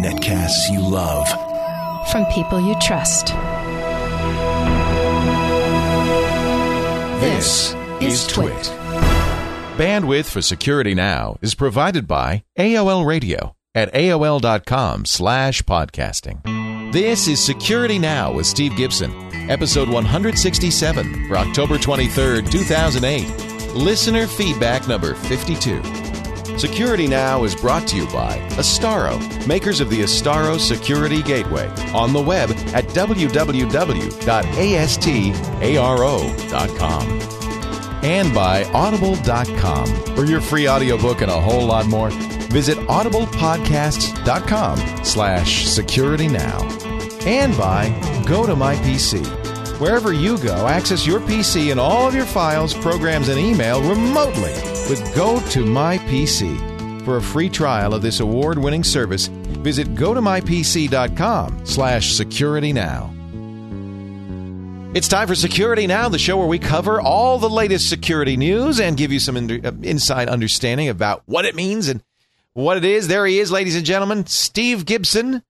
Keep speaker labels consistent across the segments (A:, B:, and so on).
A: Netcasts you love.
B: From people you trust.
A: This is Twit.
C: Bandwidth for Security Now is provided by AOL Radio at AOL.com slash podcasting. This is Security Now with Steve Gibson, episode 167 for October 23rd, 2008. Listener feedback number 52. Security Now is brought to you by Astaro, makers of the Astaro Security Gateway, on the web at www.astaro.com. And by Audible.com. For your free audiobook and a whole lot more, visit audiblepodcasts.com slash security now. And by Go to My PC. Wherever you go, access your PC and all of your files, programs, and email remotely with Go to My PC. For a free trial of this award-winning service, visit gotomypc.com slash security now. It's time for Security Now, the show where we cover all the latest security news and give you some in- uh, inside understanding about what it means and what it is. There he is, ladies and gentlemen, Steve Gibson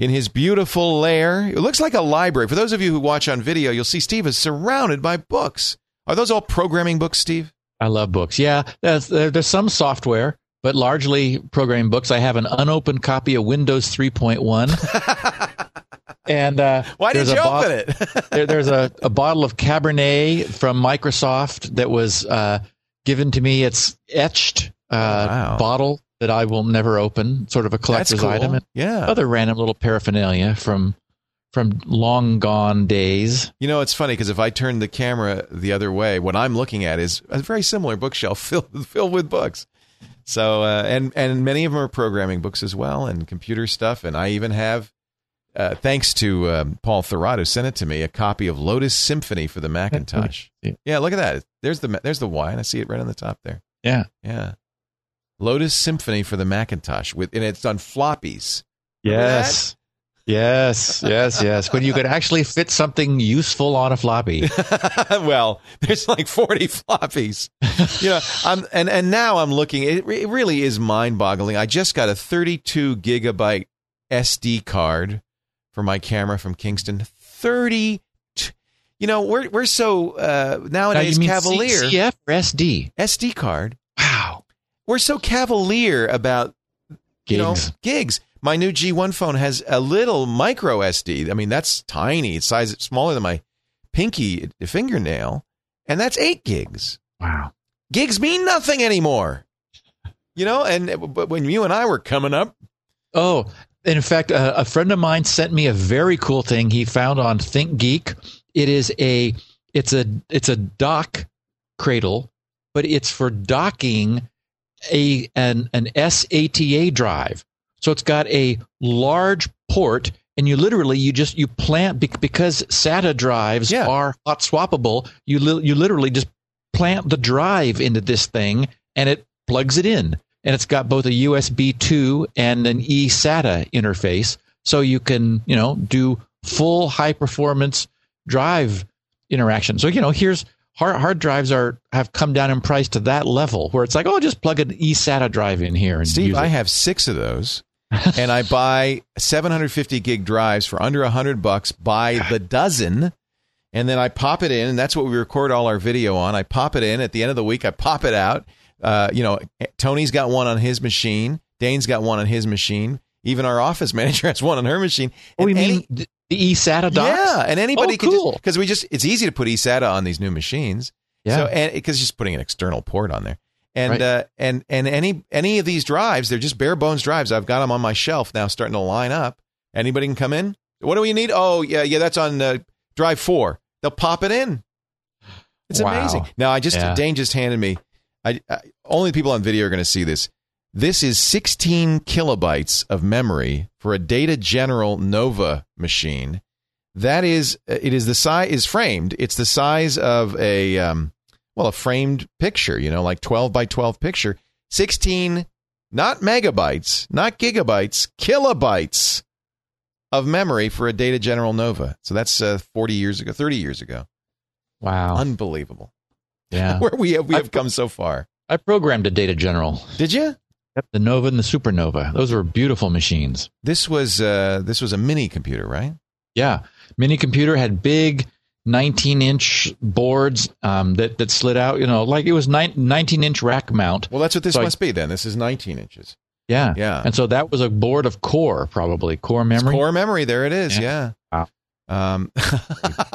C: in his beautiful lair. It looks like a library. For those of you who watch on video, you'll see Steve is surrounded by books. Are those all programming books, Steve?
D: I love books. Yeah, there's, there's some software, but largely programming books. I have an unopened copy of Windows 3.1. and uh,
C: Why did you
D: bo-
C: open it?
D: there, there's a, a bottle of Cabernet from Microsoft that was uh, given to me. It's etched uh,
C: Wow.
D: bottle that I will never open, sort of a collector's
C: cool.
D: item. And
C: Yeah.
D: other random little paraphernalia from from long gone days.
C: You know, it's funny because if I turn the camera the other way, what I'm looking at is a very similar bookshelf filled filled with books. So, uh, and and many of them are programming books as well, and computer stuff. And I even have, uh, thanks to um, Paul Thurrott who sent it to me, a copy of Lotus Symphony for the Macintosh.
D: Yeah.
C: Yeah, look at that. There's the there's the Y, and I see it right on the top there.
D: Yeah.
C: Yeah, Lotus Symphony for the Macintosh with, and it's on floppies. Remember
D: Yes. Yes, yes, yes. When you could actually fit something useful on a floppy.
C: well, there's like 40 floppies. You know, I'm and and now I'm looking. It, it really is mind-boggling. I just got a 32 gigabyte SD card for my camera from Kingston. 30. You know, we're we're so uh,
D: Now,
C: nowadays
D: mean
C: cavalier
D: CF or SD?
C: SD card.
D: Wow.
C: We're so cavalier about you know
D: Gigs.
C: My new G1 phone has a little micro SD. I mean, that's tiny. It's size smaller than my pinky fingernail, and that's eight gigs.
D: Wow.
C: Gigs mean nothing anymore. You know, and but when you and I were coming up,
D: Oh, in fact, uh, a friend of mine sent me a very cool thing he found on ThinkGeek. It is a it's a it's a dock cradle, but it's for docking a an an SATA drive. So it's got a large port, and you literally you just you plant because SATA drives
C: Yeah.
D: are hot swappable. You li- you literally just plant the drive into this thing, and it plugs it in, and it's got both a USB two and an eSATA interface, so you can you know do full high performance drive interaction. So you know here's hard hard drives are have come down in price to that level where it's like oh just plug an eSATA drive in here and
C: Steve, I have six of those, and I buy 750 gig drives for under a hundred bucks by the dozen. And then I pop it in, and that's what we record all our video on. I pop it in at the end of the week. I pop it out. Uh, you know, Tony's got one on his machine. Dane's got one on his machine. Even our office manager has one on her machine.
D: Oh, you
C: And any-
D: mean the eSATA docks?
C: Yeah, and anybody
D: Oh,
C: can
D: cool.
C: because we just it's easy to put eSATA on these new machines.
D: Yeah.
C: So and because just putting an external port on there. And
D: Right.
C: uh, and and any any of these drives, they're just bare bones drives. I've got them on my shelf now, starting to line up. Anybody can come in. What do we need? Oh yeah, yeah, that's on uh, drive four. They'll pop it in. It's
D: Wow.
C: amazing. Now I just
D: Yeah.
C: Dane just handed me. I, I only people on video are going to see this. This is 16 kilobytes of memory for a Data General Nova machine. That is, it is the size is framed. It's the size of a um, well, a framed picture. You know, like 12 by 12 picture. 16, not megabytes, not gigabytes, kilobytes of memory for a Data General Nova. So that's uh, 40 years ago, 30 years ago.
D: Wow.
C: Unbelievable.
D: yeah.
C: Where we have we have
D: I've-
C: come so far.
D: I programmed a data general.
C: Did you?
D: Yep, the Nova and the Supernova. Those were beautiful machines.
C: This was uh, this was a mini computer, right?
D: Yeah, mini computer had big 19 inch boards um, that that slid out. You know, like it was nine, 19 inch rack mount.
C: Well, that's what this
D: So I-
C: must be then. This is 19 inches.
D: Yeah,
C: Yeah.
D: And so that was a board of core, probably core
C: It's
D: memory.
C: core memory. There it is.
D: Yeah.
C: Yeah.
D: Wow.
C: Um,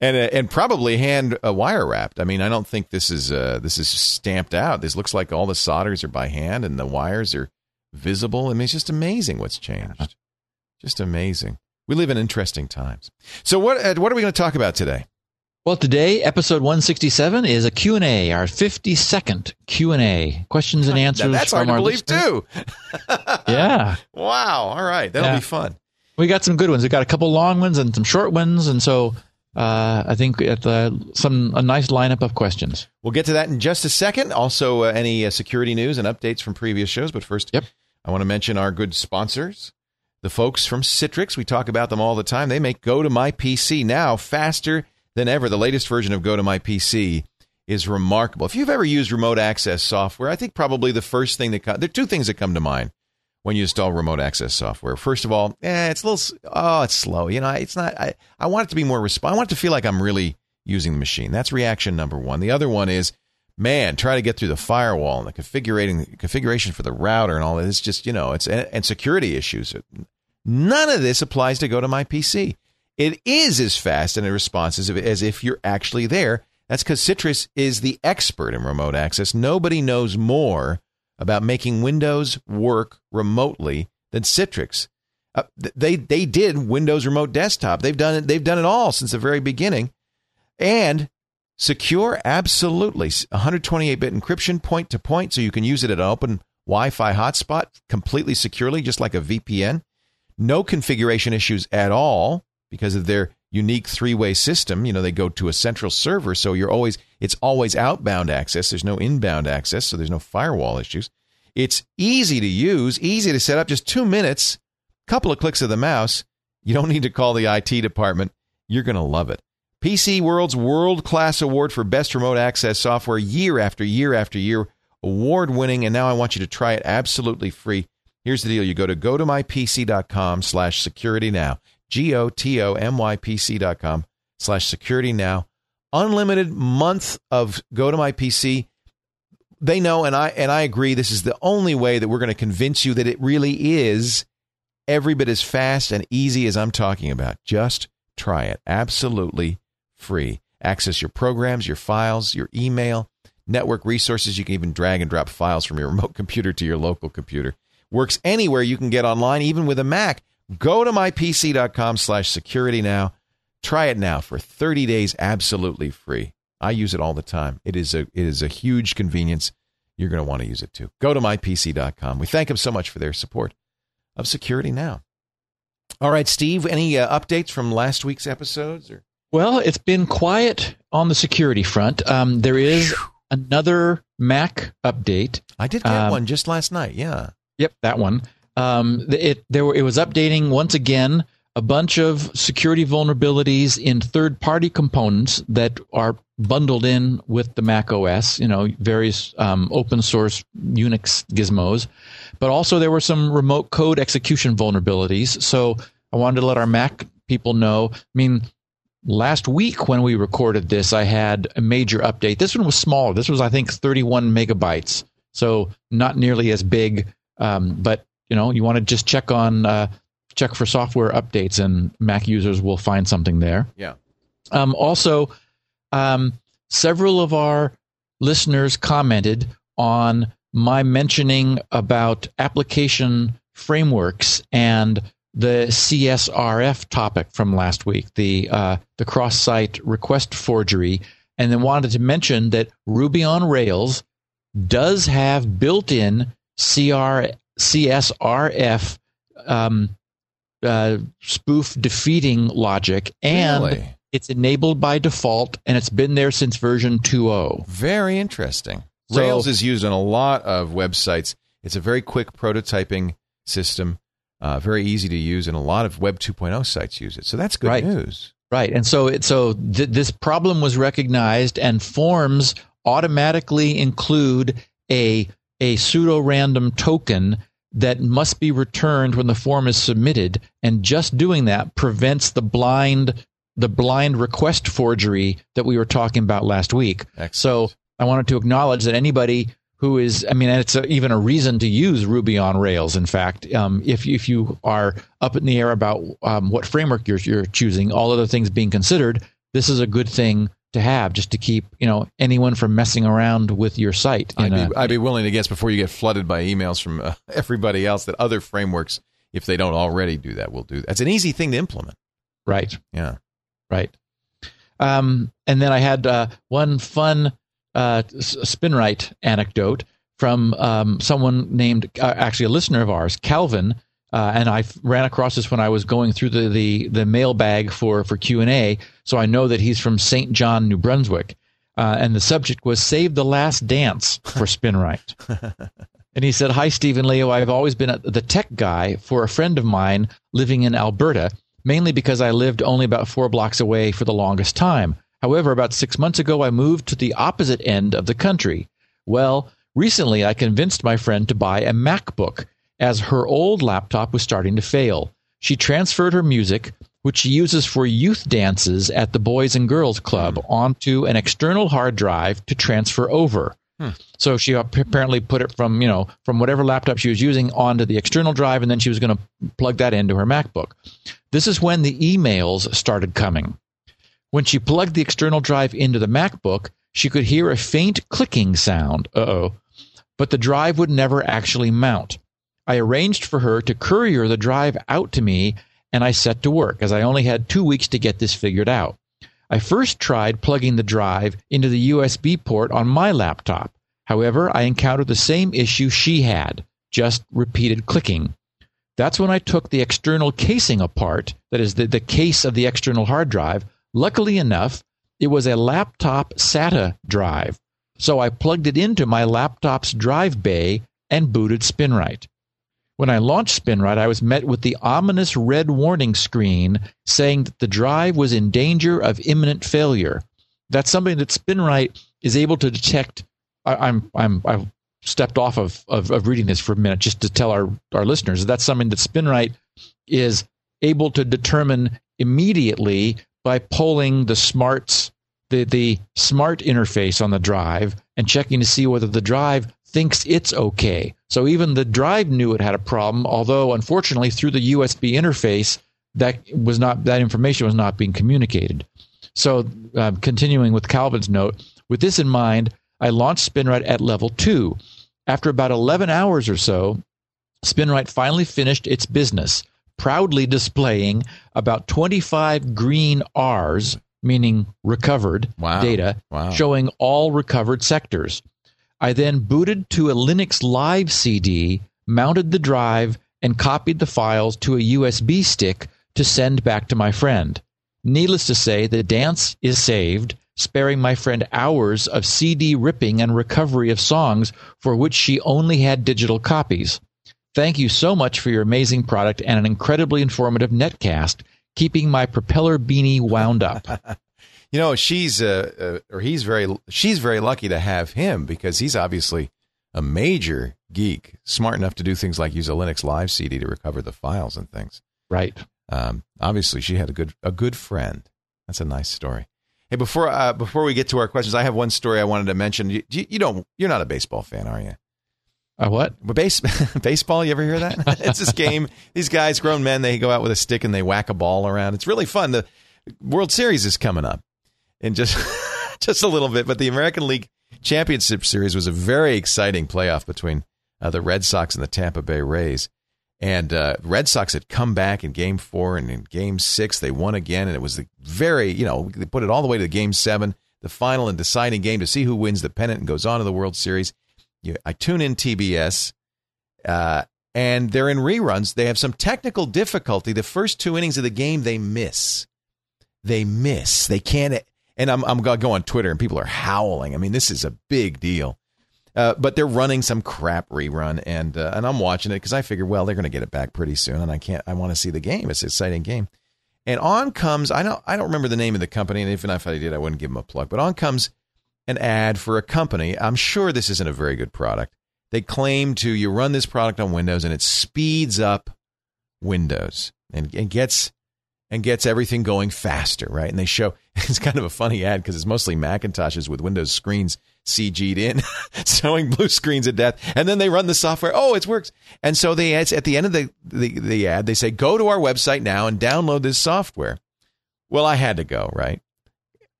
C: and uh, and probably hand uh, wire wrapped. I mean, I don't think this is uh, this is stamped out. This looks like all the solders are by hand and the wires are visible. I mean, it's just amazing what's changed. Just amazing. We live in interesting times. So what uh, what are we going to talk about today?
D: Well, today, episode 167 is a Q&A, our 52nd Q&A. Questions and answers
C: that's hard to
D: our
C: believe
D: listeners.
C: too.
D: Yeah.
C: Wow. All right. That'll
D: Yeah.
C: be fun.
D: We got some good ones. We got a couple long ones and some short ones, and so uh, I think at the, some a nice lineup of questions.
C: We'll get to that in just a second. Also, uh, any uh, security news and updates from previous shows. But first,
D: Yep.
C: I want to mention our good sponsors, the folks from Citrix. We talk about them all the time. They make Go to My PC now faster than ever. The latest version of Go to My PC is remarkable. If you've ever used remote access software, I think probably the first thing that there are two things that come to mind when you install remote access software. First of all, eh, it's a little oh, it's slow. You know, it's not. I I want it to be more resp- I want it to feel like I'm really using the machine. That's reaction number one. The other one is, man, try to get through the firewall and the configuring configuration for the router and all that. It's just you know, it's and, and security issues. None of this applies to go to my PC. It is as fast and as responsive as if you're actually there. That's because Citrix is the expert in remote access. Nobody knows more about making Windows work remotely than Citrix. Uh, they they did Windows Remote Desktop. They've done it. They've done it all since the very beginning, and secure absolutely 128-bit encryption point to point, so you can use it at an open Wi-Fi hotspot completely securely, just like a VPN. No configuration issues at all because of their unique three-way system. You know, they go to a central server, so you're always it's always outbound access. There's no inbound access, so there's no firewall issues. It's easy to use, easy to set up, just two minutes, couple of clicks of the mouse. You don't need to call the IT department. You're going to love it. PC World's world class award for best remote access software year after year after year, award winning. And now I want you to try it absolutely free. Here's the deal you go to go to mypc.com slash security now. G O T O M Y P C dot com slash security now. Unlimited month of go to my PC. They know, and I and I agree. This is the only way that we're going to convince you that it really is every bit as fast and easy as I'm talking about. Just try it. Absolutely free. Access your programs, your files, your email, network resources. You can even drag and drop files from your remote computer to your local computer. Works anywhere you can get online, even with a Mac. Go to mypc.com slash security now. Try it now for 30 days absolutely free. I use it all the time. It is a it is a huge convenience. You're going to want to use it too. Go to mypc.com. We thank them so much for their support of Security Now. All right, Steve, any uh, updates from last week's episodes or
D: Well, it's been quiet on the security front. Um, there is another Mac update.
C: I did get
D: Um,
C: one just last night. Yeah.
D: Yep, that one. Um, it there were, it was updating once again a bunch of security vulnerabilities in third-party components that are bundled in with the Mac OS. You know, various um, open source Unix gizmos, but also there were some remote code execution vulnerabilities. So I wanted to let our Mac people know. I mean, last week when we recorded this, I had a major update. This one was smaller. This was, I think, 31 megabytes. So not nearly as big. Um, but you know, you want to just check on uh, check for software updates, and Mac users will find something there.
C: Yeah.
D: Um, also, um, several of our listeners commented on my mentioning about application frameworks and the CSRF topic from last week, the uh, the cross-site request forgery, and then wanted to mention that Ruby on Rails does have built-in CR, CSRF um, uh, spoof defeating logic, and
C: Really?
D: it's enabled by default, and it's been there since version 2.0.
C: Very interesting.
D: So-
C: Rails is used on a lot of websites. It's a very quick prototyping system, uh, very easy to use, and a lot of Web 2.0 sites use it. So that's good
D: Right.
C: news.
D: Right, and so it, so th- this problem was recognized, and forms automatically include a a pseudo random token that must be returned when the form is submitted, and just doing that prevents the blind the blind request forgery that we were talking about last week.
C: Excellent.
D: So I wanted to acknowledge that anybody who is, I mean, it's a, even a reason to use Ruby on Rails. In fact, um, if if you are up in the air about um, what framework you're you're choosing, all other things being considered, this is a good thing to have just to keep you know anyone from messing around with your site.
C: I'd be,
D: a-
C: I'd be willing to guess before you get flooded by emails from uh, everybody else that other frameworks, if they don't already do that, will do That's an easy thing to implement.
D: right.
C: Yeah.
D: Right. Um, and then I had uh, one fun uh, Spinrite anecdote from um, someone named, uh, actually a listener of ours, Calvin. Uh, and I f- ran across this when I was going through the, the, the mailbag for, for Q&A. So I know that he's from St. John, New Brunswick. Uh, and the subject was Save the Last Dance for Spinrite. And he said, Hi, Stephen Leo. I've always been a- the tech guy for a friend of mine living in Alberta, mainly because I lived only about four blocks away for the longest time. However, about six months ago, I moved to the opposite end of the country. Well, recently I convinced my friend to buy a MacBook as her old laptop was starting to fail. She transferred her music, which she uses for youth dances at the Boys and Girls Club, onto an external hard drive to transfer over. So she apparently put it from you know from whatever laptop she was using onto the external drive, and then she was going to plug that into her MacBook. This is when the emails started coming. When she plugged the external drive into the MacBook, she could hear a faint clicking sound. Uh oh. But the drive would never actually mount. I arranged for her to courier the drive out to me, and I set to work, as I only had two weeks to get this figured out. I first tried plugging the drive into the USB port on my laptop. However, I encountered the same issue she had, just repeated clicking. That's when I took the external casing apart, that is, the, the case of the external hard drive. Luckily enough, it was a laptop SATA drive. So I plugged it into my laptop's drive bay and booted Spinrite. When I launched Spinrite, I was met with the ominous red warning screen saying that the drive was in danger of imminent failure. That's something that Spinrite is able to detect. I, I'm I'm I've stepped off of, of of reading this for a minute just to tell our our listeners that's something that Spinrite is able to determine immediately by polling the smarts the the smart interface on the drive and checking to see whether the drive thinks it's okay. So even the drive knew it had a problem, although unfortunately through the USB interface that was not that information was not being communicated. So uh, continuing with Calvin's note, with this in mind, I launched Spinrite at level two. After about 11 hours or so, Spinrite finally finished its business, proudly displaying about 25 green R's, meaning recovered
C: Wow.
D: data,
C: Wow.
D: showing all recovered sectors. I then booted to a Linux Live CD, mounted the drive, and copied the files to a USB stick to send back to my friend. Needless to say, the dance is saved, sparing my friend hours of CD ripping and recovery of songs for which she only had digital copies. Thank you so much for your amazing product and an incredibly informative netcast, keeping my propeller beanie wound up.
C: You know, she's uh, uh, or he's very she's very lucky to have him because he's obviously a major geek, smart enough to do things like use a Linux Live CD to recover the files and things.
D: right.
C: Um, obviously, she had a good a good friend. That's a nice story. Hey, before uh, before we get to our questions, I have one story I wanted to mention. You, you, don't you're not a baseball fan, are you?
D: Uh, what?
C: Base, baseball, you ever hear that? it's this game. These guys, grown men, they go out with a stick and they whack a ball around. It's really fun. The World Series is coming up in just just a little bit, but the American League Championship Series was a very exciting playoff between uh, the Red Sox and the Tampa Bay Rays. And uh, Red Sox had come back in Game Four, and in Game Six they won again, and it was the very, you know, they put it all the way to Game Seven, the final and deciding game to see who wins the pennant and goes on to the World Series. You, I tune in TBS, uh, and they're in reruns. They have some technical difficulty. The first two innings of the game they miss, they miss. They can't. And I'm I'm go on Twitter, and people are howling. I mean, this is a big deal. Uh, but they're running some crap rerun, and uh, and I'm watching it because I figure, well, they're going to get it back pretty soon, and I can't. I want to see the game. It's an exciting game. And on comes I don't I don't remember the name of the company, and even if I did, I wouldn't give them a plug. But on comes an ad for a company. I'm sure this isn't a very good product. they claim to you run this product on Windows and it speeds up Windows and, and gets and gets everything going faster, right? And they show it's kind of a funny ad because it's mostly Macintoshes with Windows screens CG'd in, showing blue screens of death, and then they run the software. Oh, it works. And so they at the end of the, the the ad, they say, "Go to our website now and download this software." Well, I had to go, right?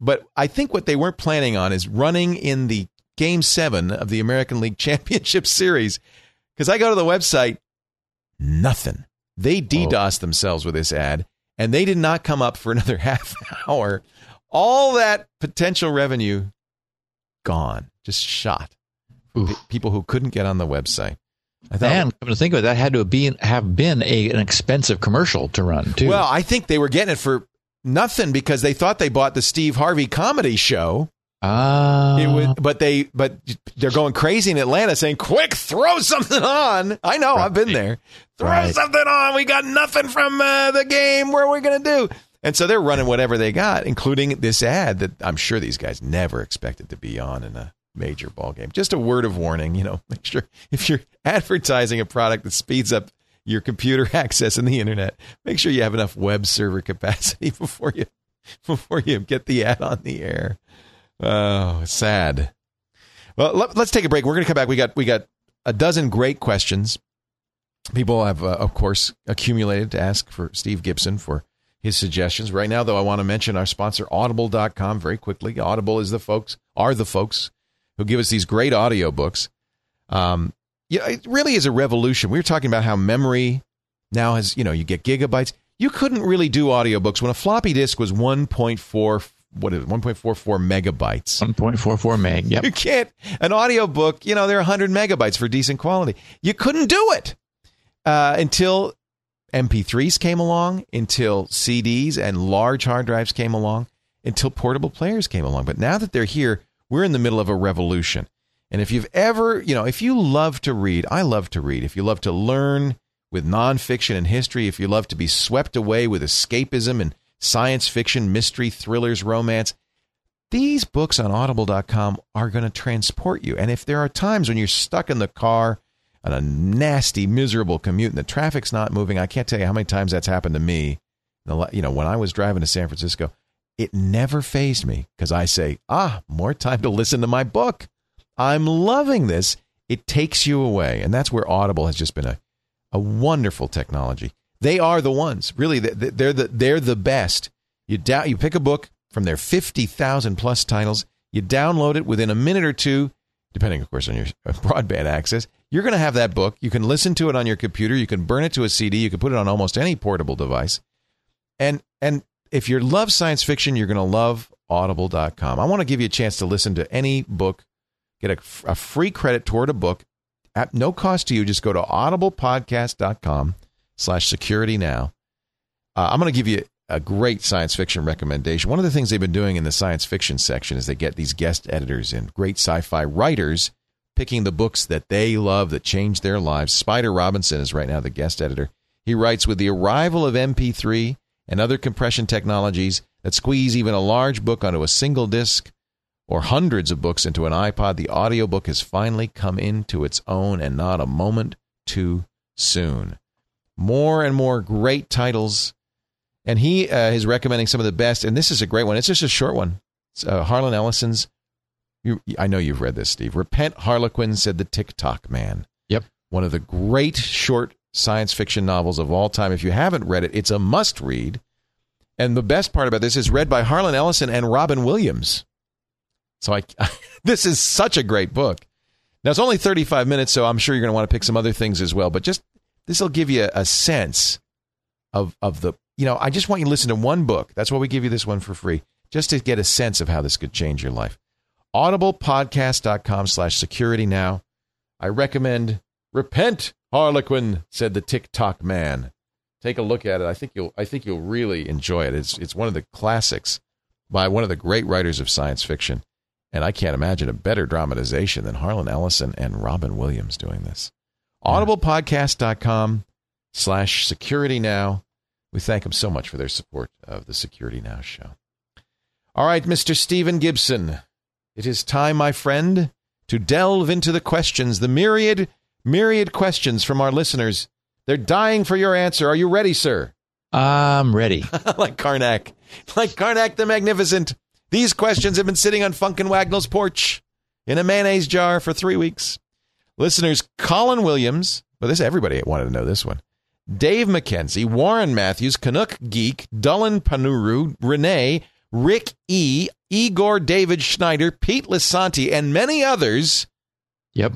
C: But I think what they weren't planning on is running in the Game Seven of the American League Championship Series because I go to the website, nothing. They oh. DDoS themselves with this ad and they did not come up for another half hour. All that potential revenue gone, just shot. P- people who couldn't get on the website.
D: I thought, and come to think of it, that had to have been, have been a, an expensive commercial to run too.
C: Well, I think they were getting it for nothing because they thought they bought the Steve Harvey comedy show.
D: Ah,
C: uh, but they but they're going crazy in Atlanta, saying, "Quick, throw something on." I know, right. I've been there. Throw right. something on. We got nothing from uh, the game. What are we going to do? And so they're running whatever they got, including this ad that I'm sure these guys never expected to be on in a major ball game. Just a word of warning, you know, make sure if you're advertising a product that speeds up your computer access and the internet, make sure you have enough web server capacity before you before you get the ad on the air. Oh, sad. Well, let, us take a break. We're going to come back. We got we got a dozen great questions. People have, uh, of course, accumulated to ask for Steve Gibson for his suggestions. Right now, though, I want to mention our sponsor, Audible.com, very quickly. Audible is the folks, are the folks who give us these great audiobooks. Um, yeah, it really is a revolution. We were talking about how memory now has, you know, you get gigabytes. You couldn't really do audiobooks when a floppy disk was 1.4 what is it, 1.44 megabytes.
D: 1.44 meg. Yep.
C: You can't an audiobook, you know, they're 100 megabytes for decent quality. You couldn't do it uh, until MP3s came along, until CDs and large hard drives came along, until portable players came along. But now that they're here, we're in the middle of a revolution. And if you've ever, you know, if you love to read, I love to read. If you love to learn with nonfiction and history, if you love to be swept away with escapism and science fiction, mystery, thrillers, romance. These books on audible.com are going to transport you. And if there are times when you're stuck in the car on a nasty, miserable commute and the traffic's not moving, I can't tell you how many times that's happened to me. You know, when I was driving to San Francisco, it never fazed me because I say, ah, more time to listen to my book. I'm loving this. It takes you away. And that's where Audible has just been a, a wonderful technology. They are the ones. Really, they're the they're the best. You da- you pick a book from their fifty thousand plus titles. You download it within a minute or two, depending, of course, on your uh, broadband access. You're going to have that book. You can listen to it on your computer. You can burn it to a CD. You can put it on almost any portable device. And and if you love science fiction, you're going to love Audible.com. I want to give you a chance to listen to any book, get a, a free credit toward a book at no cost to you. Just go to audiblepodcast.com slash security now. Uh, I'm going to give you a great science fiction recommendation. One of the things they've been doing in the science fiction section is they get these guest editors and great sci fi writers picking the books that they love that change their lives. Spider Robinson is right now the guest editor. He writes with the arrival of MP3 and other compression technologies that squeeze even a large book onto a single disc or hundreds of books into an iPod, the audiobook has finally come into its own and not a moment too soon more and more great titles. And he uh, is recommending some of the best. And this is a great one. It's just a short one. It's, uh, Harlan Ellison's. You, I know you've read this, Steve. Repent, Harlequin, said the Tick-Tock Man.
D: Yep.
C: One of the great short science fiction novels of all time. If you haven't read it, it's a must read. And the best part about this is read by Harlan Ellison and Robin Williams. So I, this is such a great book. Now it's only 35 minutes, so I'm sure you're going to want to pick some other things as well. But just this will give you a sense of of the you know i just want you to listen to one book. That's why we give you this one for free just to get a sense of how this could change your life. Audiblepodcast.com slash security now. I recommend repent harlequin said the Tick-Tock Man. Take a look at it. I think you'll i think you'll really enjoy it. It's it's one of the classics by one of the great writers of science fiction. And i can't imagine a better dramatization than harlan ellison and robin williams doing this audiblepodcast.com slash security now. We thank them so much for their support of the Security Now show. All right, Mr. Stephen Gibson, it is time, my friend, to delve into the questions, the myriad, myriad questions from our listeners. They're dying for your answer. Are you ready, sir?
D: I'm ready.
C: like Karnak. Like Karnak the Magnificent. These questions have been sitting on Funk and Wagnall's porch in a mayonnaise jar for three weeks. Listeners Colin Williams, well, this everybody wanted to know this one. Dave McKenzie, Warren Matthews, Canuck Geek, Dullen Panuru, Renee, Rick E, Igor David Schneider, Pete Lisanti, and many others
D: Yep.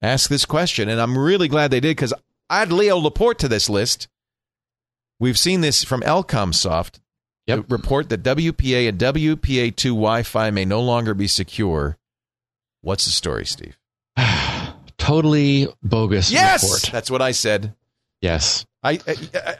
C: ask this question. And I'm really glad they did because I'd Leo Laporte to this list. We've seen this from Elcomsoft.
D: Yep.
C: Report that WPA and WPA2 Wi Fi may no longer be secure. What's the story, Steve?
D: totally bogus
C: Yes!
D: report.
C: That's what I said.
D: Yes.
C: I,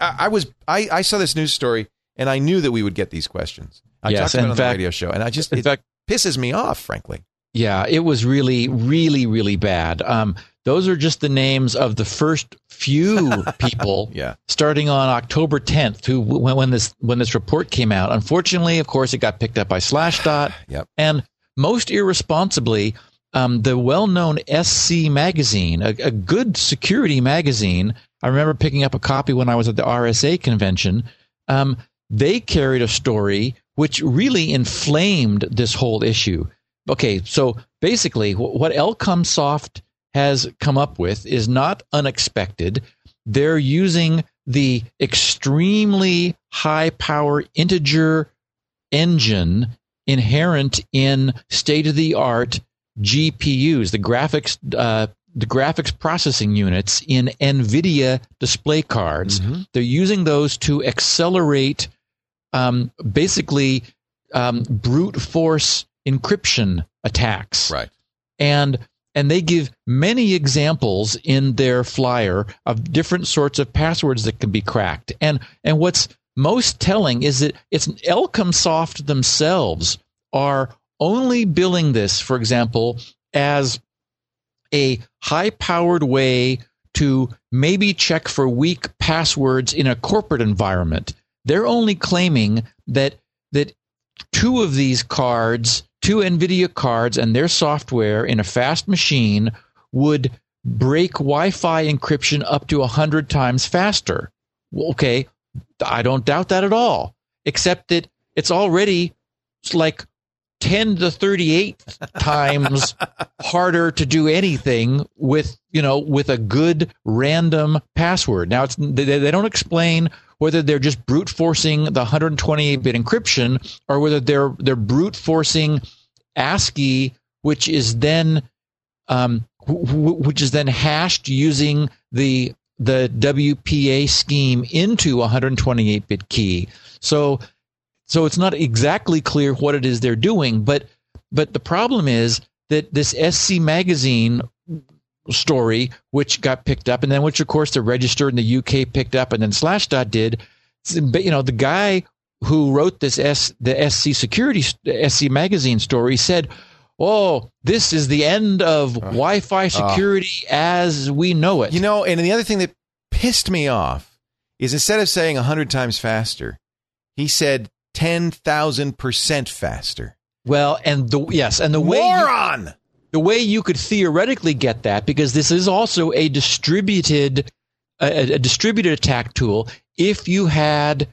C: I, I, was I, I saw this news story and I knew that we would get these questions. I
D: Yes,
C: talked about it on
D: fact-
C: the radio show, and I just
D: In
C: it
D: fact,
C: pisses me off, frankly.
D: yeah, it was really, really, really bad. Um, those are just the names of the first few people
C: Yeah.
D: starting on October 10th, who when, when this when this report came out. Unfortunately, of course, it got picked up by Slashdot,
C: Yep.
D: and most irresponsibly, um, the well-known SC magazine, a, a good security magazine. I remember picking up a copy when I was at the RSA convention. Um, they carried a story which really inflamed this whole issue. Okay, so basically, wh- what Elcomsoft has come up with is not unexpected. They're using the extremely high power integer engine inherent in state of the art GPUs, the graphics uh, the graphics processing units in NVIDIA display cards. They're using those to accelerate um, basically um, brute force encryption attacks
C: Right.
D: and and they give many examples in their flyer of different sorts of passwords that can be cracked. And and what's most telling is that it's Elcomsoft themselves are only billing this, for example, as a high-powered way to maybe check for weak passwords in a corporate environment. They're only claiming that that two of these cards, two NVIDIA cards and their software in a fast machine would break Wi Fi encryption up to 100 times faster. Okay, I don't doubt that at all, except that it's already like 10 to 38 times harder to do anything with you know with a good random password. Now it's they, they don't explain whether they're just brute forcing the 128-bit encryption or whether they're they're brute forcing ASCII which is then um, wh- which is then hashed using the the WPA scheme into a 128-bit key. So so it's not exactly clear what it is they're doing, but but the problem is that this SC magazine story, which got picked up, and then which of course the Register in the UK picked up, and then Slashdot did. But you know, the guy who wrote this S the SC security SC magazine story said, "Oh, this is the end of uh, Wi-Fi uh. security as we know it."
C: You know, and the other thing that pissed me off is instead of saying 100 times faster, he said 10,000% faster.
D: well, and the yes, and the way you- the way you could theoretically get that because this is also a distributed a, a distributed attack tool if you had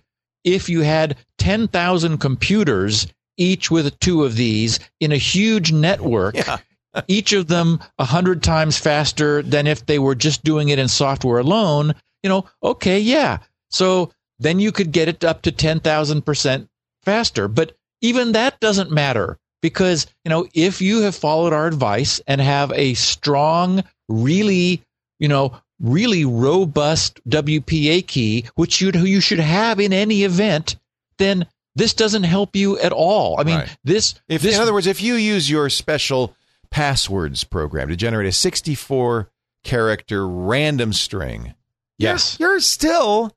D: if you had 10,000 computers each with two of these in a huge network
C: Yeah.
D: each of them 100 times faster than if they were just doing it in software alone you know okay yeah so then you could get it up to 10,000% faster but even that doesn't matter because you know if you have followed our advice and have a strong really you know really robust WPA key which you you should have in any event then this doesn't help you at all i mean
C: Right.
D: this
C: If,
D: this
C: in other words, if you use your special passwords program to generate a 64 character random string,
D: yes
C: you're, you're still,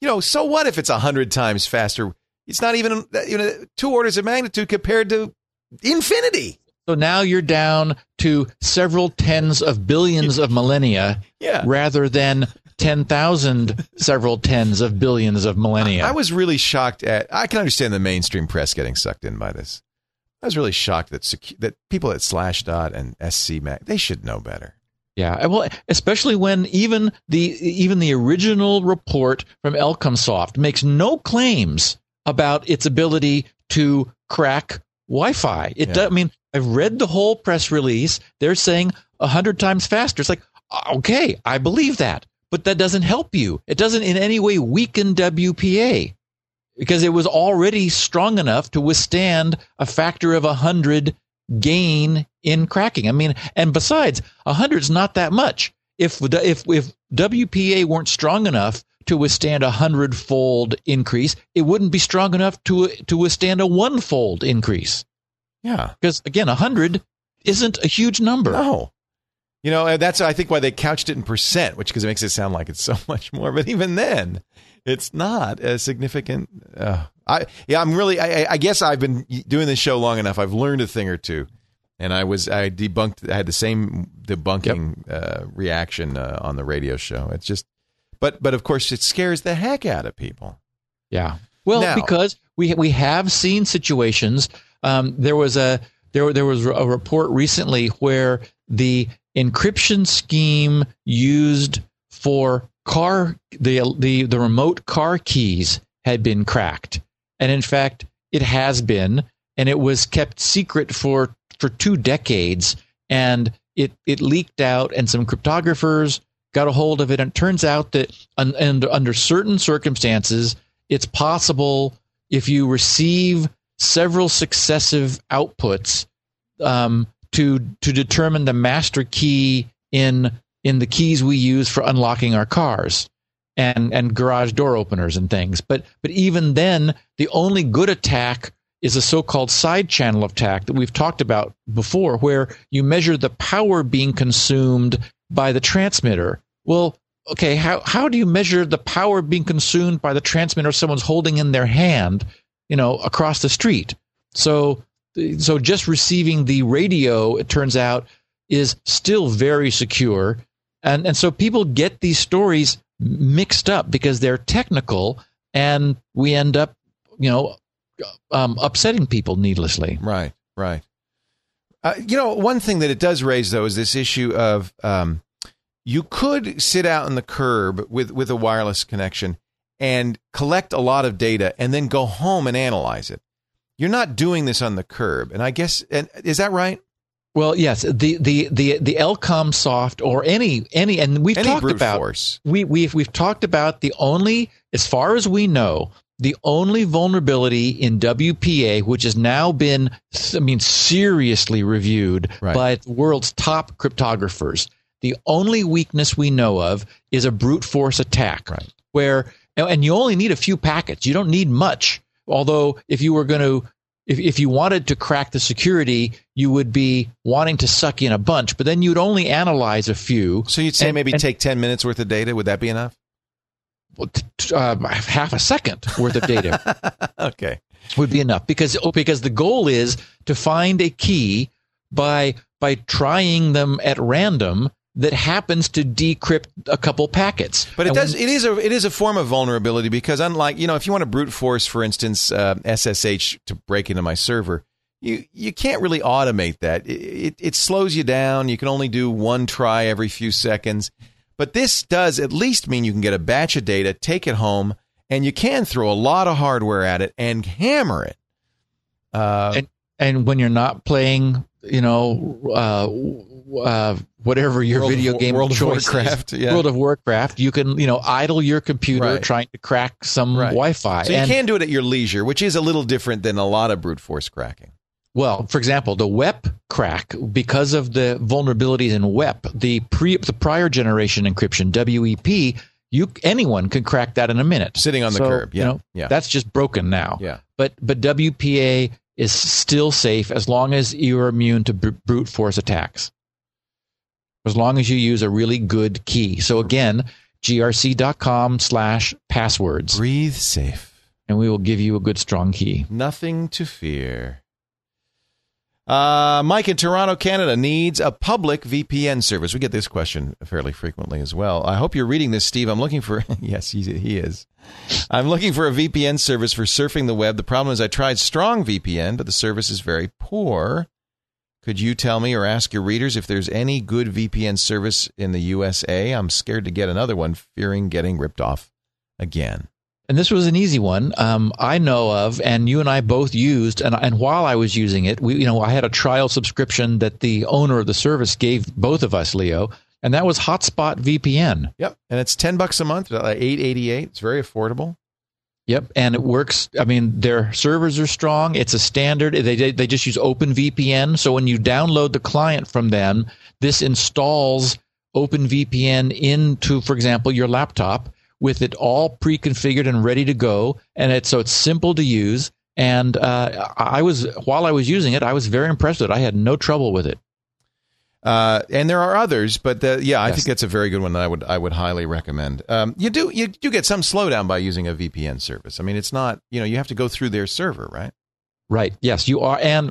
C: you know, so what if it's 100 times faster? It's not even you know, two orders of magnitude compared to infinity.
D: So now you're down to several tens of billions of millennia
C: Yeah.
D: rather than 10,000 several tens of billions of millennia.
C: I was really shocked at. I can understand the mainstream press getting sucked in by this. I was really shocked that secu- that people at Slashdot and SC Mac they should know better.
D: Yeah, well, especially when even the even the original report from Elcomsoft makes no claims about its ability to crack Wi-Fi. It
C: Yeah.
D: does. I mean, I've read the whole press release. They're saying a hundred times faster. It's like, okay, I believe that, but that doesn't help you. It doesn't in any way weaken WPA because it was already strong enough to withstand a factor of a hundred gain in cracking. I mean, and besides, a hundred's not that much. If if if WPA weren't strong enough to withstand a hundredfold increase, it wouldn't be strong enough to to withstand a one-fold increase.
C: Yeah.
D: Because again, a hundred isn't a huge number.
C: No. You know, that's I think why they couched it in percent, which because it makes it sound like it's so much more. But even then, it's not a significant. Uh, I yeah, I'm really. I, I- guess I've been doing this show long enough. I've learned a thing or two, and I was I debunked. I had the same debunking uh, reaction uh, on the radio show. It's just, but but of course, it scares the heck out of people.
D: Yeah. Well,
C: Now-
D: because we we have seen situations. Um, there was a there there was a report recently where the encryption scheme used for car the the the remote car keys had been cracked, and in fact, it has been, and it was kept secret for for two decades, and it it leaked out, and some cryptographers got a hold of it, and it turns out that un, and under certain circumstances, it's possible if you receive several successive outputs um, to to determine the master key in in the keys we use for unlocking our cars and and garage door openers and things. But but even then, the only good attack is a so-called side channel attack that we've talked about before, where you measure the power being consumed by the transmitter. Well, okay, how how do you measure the power being consumed by the transmitter someone's holding in their hand, you know, across the street? So so just receiving the radio, it turns out, is still very secure. And and so people get these stories mixed up because they're technical and we end up, you know, um, upsetting people needlessly.
C: Right, right. Uh, you know, one thing that it does raise though is this issue of um, you could sit out on the curb with with a wireless connection and collect a lot of data and then go home and analyze it. You're not doing this on the curb, and I guess and is that right?
D: Well, yes, the the the the Elcomsoft or any any and we've
C: Any
D: talked about
C: force.
D: we we've we've talked about the only as far as we know the only vulnerability in WPA which has now been I mean seriously reviewed
C: Right.
D: by the world's top cryptographers. The only weakness we know of is a brute force attack
C: Right.
D: where and you only need a few packets. You don't need much. Although if you were going to if, if you wanted to crack the security, you would be wanting to suck in a bunch, but then you'd only analyze a few.
C: So you'd say
D: And-
C: maybe
D: and-
C: take ten minutes worth of data. Would that be enough?
D: well, t- um, half a second worth of data
C: okay.
D: would be enough because oh, because the goal is to find a key by by trying them at random that happens to decrypt a couple packets.
C: But it
D: And
C: does.
D: when-
C: It is a. It is a form of vulnerability because unlike you know, if you want to brute force, for instance, uh, SSH to break into my server, you you can't really automate that. It, it it slows you down. You can only do one try every few seconds. But this does at least mean you can get a batch of data, take it home, and you can throw a lot of hardware at it and hammer it. Uh,
D: and and when you're not playing, you know, uh, uh, whatever your
C: World
D: video
C: War-
D: game
C: World of Warcraft, yeah.
D: World of Warcraft, you can you know idle your computer
C: Right.
D: trying to crack some
C: Right.
D: Wi-Fi.
C: so you
D: and,
C: can do it at your leisure, which is a little different than a lot of brute force cracking.
D: Well, for example, the WEP crack, because of the vulnerabilities in WEP, the pre the prior generation encryption WEP, you anyone can crack that in a minute.
C: Sitting on the
D: So,
C: curb, yeah,
D: you know,
C: yeah.
D: that's just broken now.
C: Yeah.
D: But but WPA is still safe as long as you're immune to br- brute force attacks. As long as you use a really good key. So again, grc.com slash passwords,
C: Breathe safe.
D: and we will give you a good strong key.
C: Nothing to fear. Uh, Mike in Toronto, Canada needs a public VPN service. We get this question fairly frequently as well. I hope you're reading this, Steve. I'm looking for, yes, he, he is. I'm looking for a VPN service for surfing the web. The problem is I tried Strong VPN, but the service is very poor. Could you tell me or ask your readers if there's any good VPN service in the USA? I'm scared to get another one, fearing getting ripped off again
D: and this was an easy one um, I know of, and you and I both used. And, and while I was using it, we, you know, I had a trial subscription that the owner of the service gave both of us, Leo, and that was Hotspot VPN.
C: Yep, and it's ten bucks a month, uh, eight eighty eight. It's very affordable.
D: Yep, and it works. I mean, their servers are strong. It's a standard. They they just use OpenVPN. So when you download the client from them, this installs OpenVPN into, for example, your laptop with it all pre-configured and ready to go, and it's so it's simple to use. And uh, I was while I was using it, I was very impressed with it. I had no trouble with it.
C: Uh, and there are others, but the, yeah, I yes. think that's a very good one that I would I would highly recommend. Um, you do you do get some slowdown by using a VPN service. I mean, it's not you know you have to go through their server, right?
D: Right. Yes, you are, and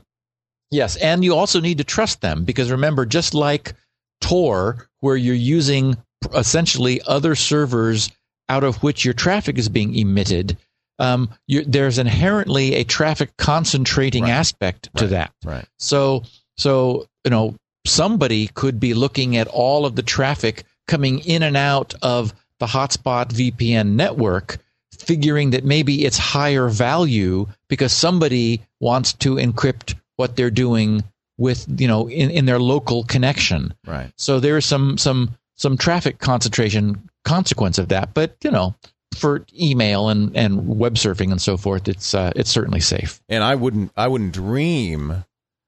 D: yes, and you also need to trust them because remember, just like Tor, where you're using essentially other servers out of which your traffic is being emitted, um, there's inherently a traffic concentrating right. aspect to
C: right.
D: that.
C: Right.
D: So, so you know, somebody could be looking at all of the traffic coming in and out of the hotspot VPN network, figuring that maybe it's higher value because somebody wants to encrypt what they're doing with you know in, in their local connection.
C: Right.
D: So there's some some some traffic concentration consequence of that. But you know, for email and, and web surfing and so forth, it's uh, it's certainly safe.
C: And I wouldn't I wouldn't dream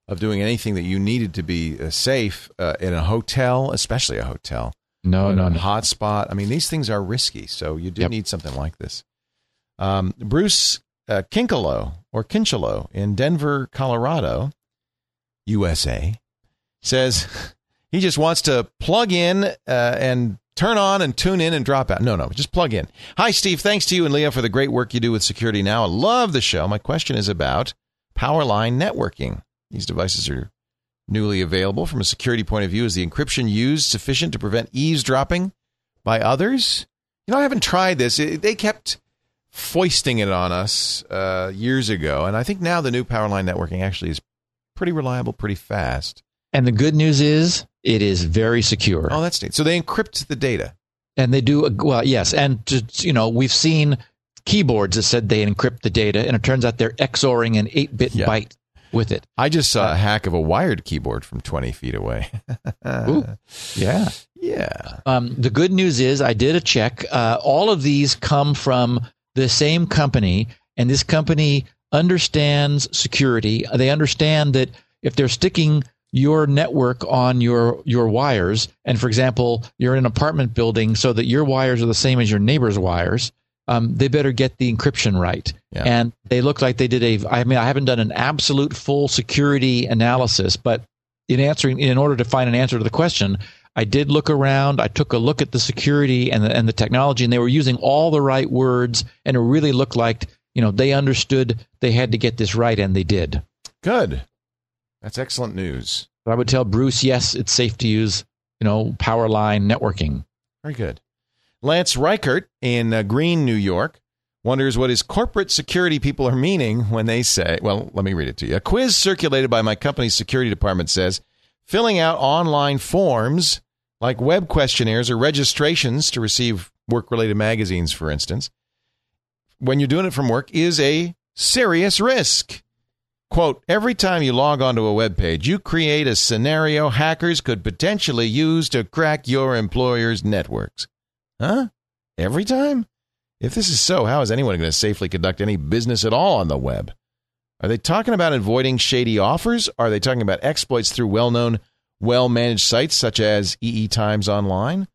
C: of doing anything that you needed to be uh, safe uh, in a hotel, especially a hotel.
D: No, no, no.
C: Hotspot. I mean, these things are risky, so you do yep. need something like this. Um, Bruce uh, Kinkalo or Kinchalo in Denver, Colorado, USA, says he just wants to plug in uh, and turn on and tune in and drop out. No, no, just plug in. Hi, Steve. Thanks to you and Leo for the great work you do with Security Now. I love the show. My question is about power line networking. These devices are newly available from a security point of view. Is the encryption used sufficient to prevent eavesdropping by others? You know, I haven't tried this. They kept foisting it on us uh, years ago, and I think now the new Powerline networking actually is pretty reliable, pretty fast.
D: And the good news is it is very secure.
C: Oh, that's neat. So they encrypt the data.
D: And they do well, yes. And to, you know, we've seen keyboards that said they encrypt the data, and it turns out they're XORing an 8-bit yeah. byte with it.
C: I just saw a hack of a wired keyboard from 20 feet away.
D: Ooh, yeah.
C: Yeah.
D: Um, the good news is I did a check. Uh, all of these come from the same company, and this company understands security. They understand that if they're sticking your network on your your wires and for example you're in an apartment building so that your wires are the same as your neighbor's wires um, they better get the encryption right yeah. and they look like they did a i mean i haven't done an absolute full security analysis but in answering in order to find an answer to the question i did look around i took a look at the security and the, and the technology and they were using all the right words and it really looked like you know they understood they had to get this right and they did
C: good that's excellent news.
D: I would tell Bruce, yes, it's safe to use, you know, power line networking.
C: Very good. Lance Reichert in uh, Greene, New York, wonders what his corporate security people are meaning when they say, well, let me read it to you. A quiz circulated by my company's security department says filling out online forms like web questionnaires or registrations to receive work related magazines, for instance, when you're doing it from work is a serious risk. Quote, every time you log onto a web page, you create a scenario hackers could potentially use to crack your employer's networks. Huh? Every time? If this is so, how is anyone going to safely conduct any business at all on the web? Are they talking about avoiding shady offers? Are they talking about exploits through well known, well managed sites such as EE Times Online?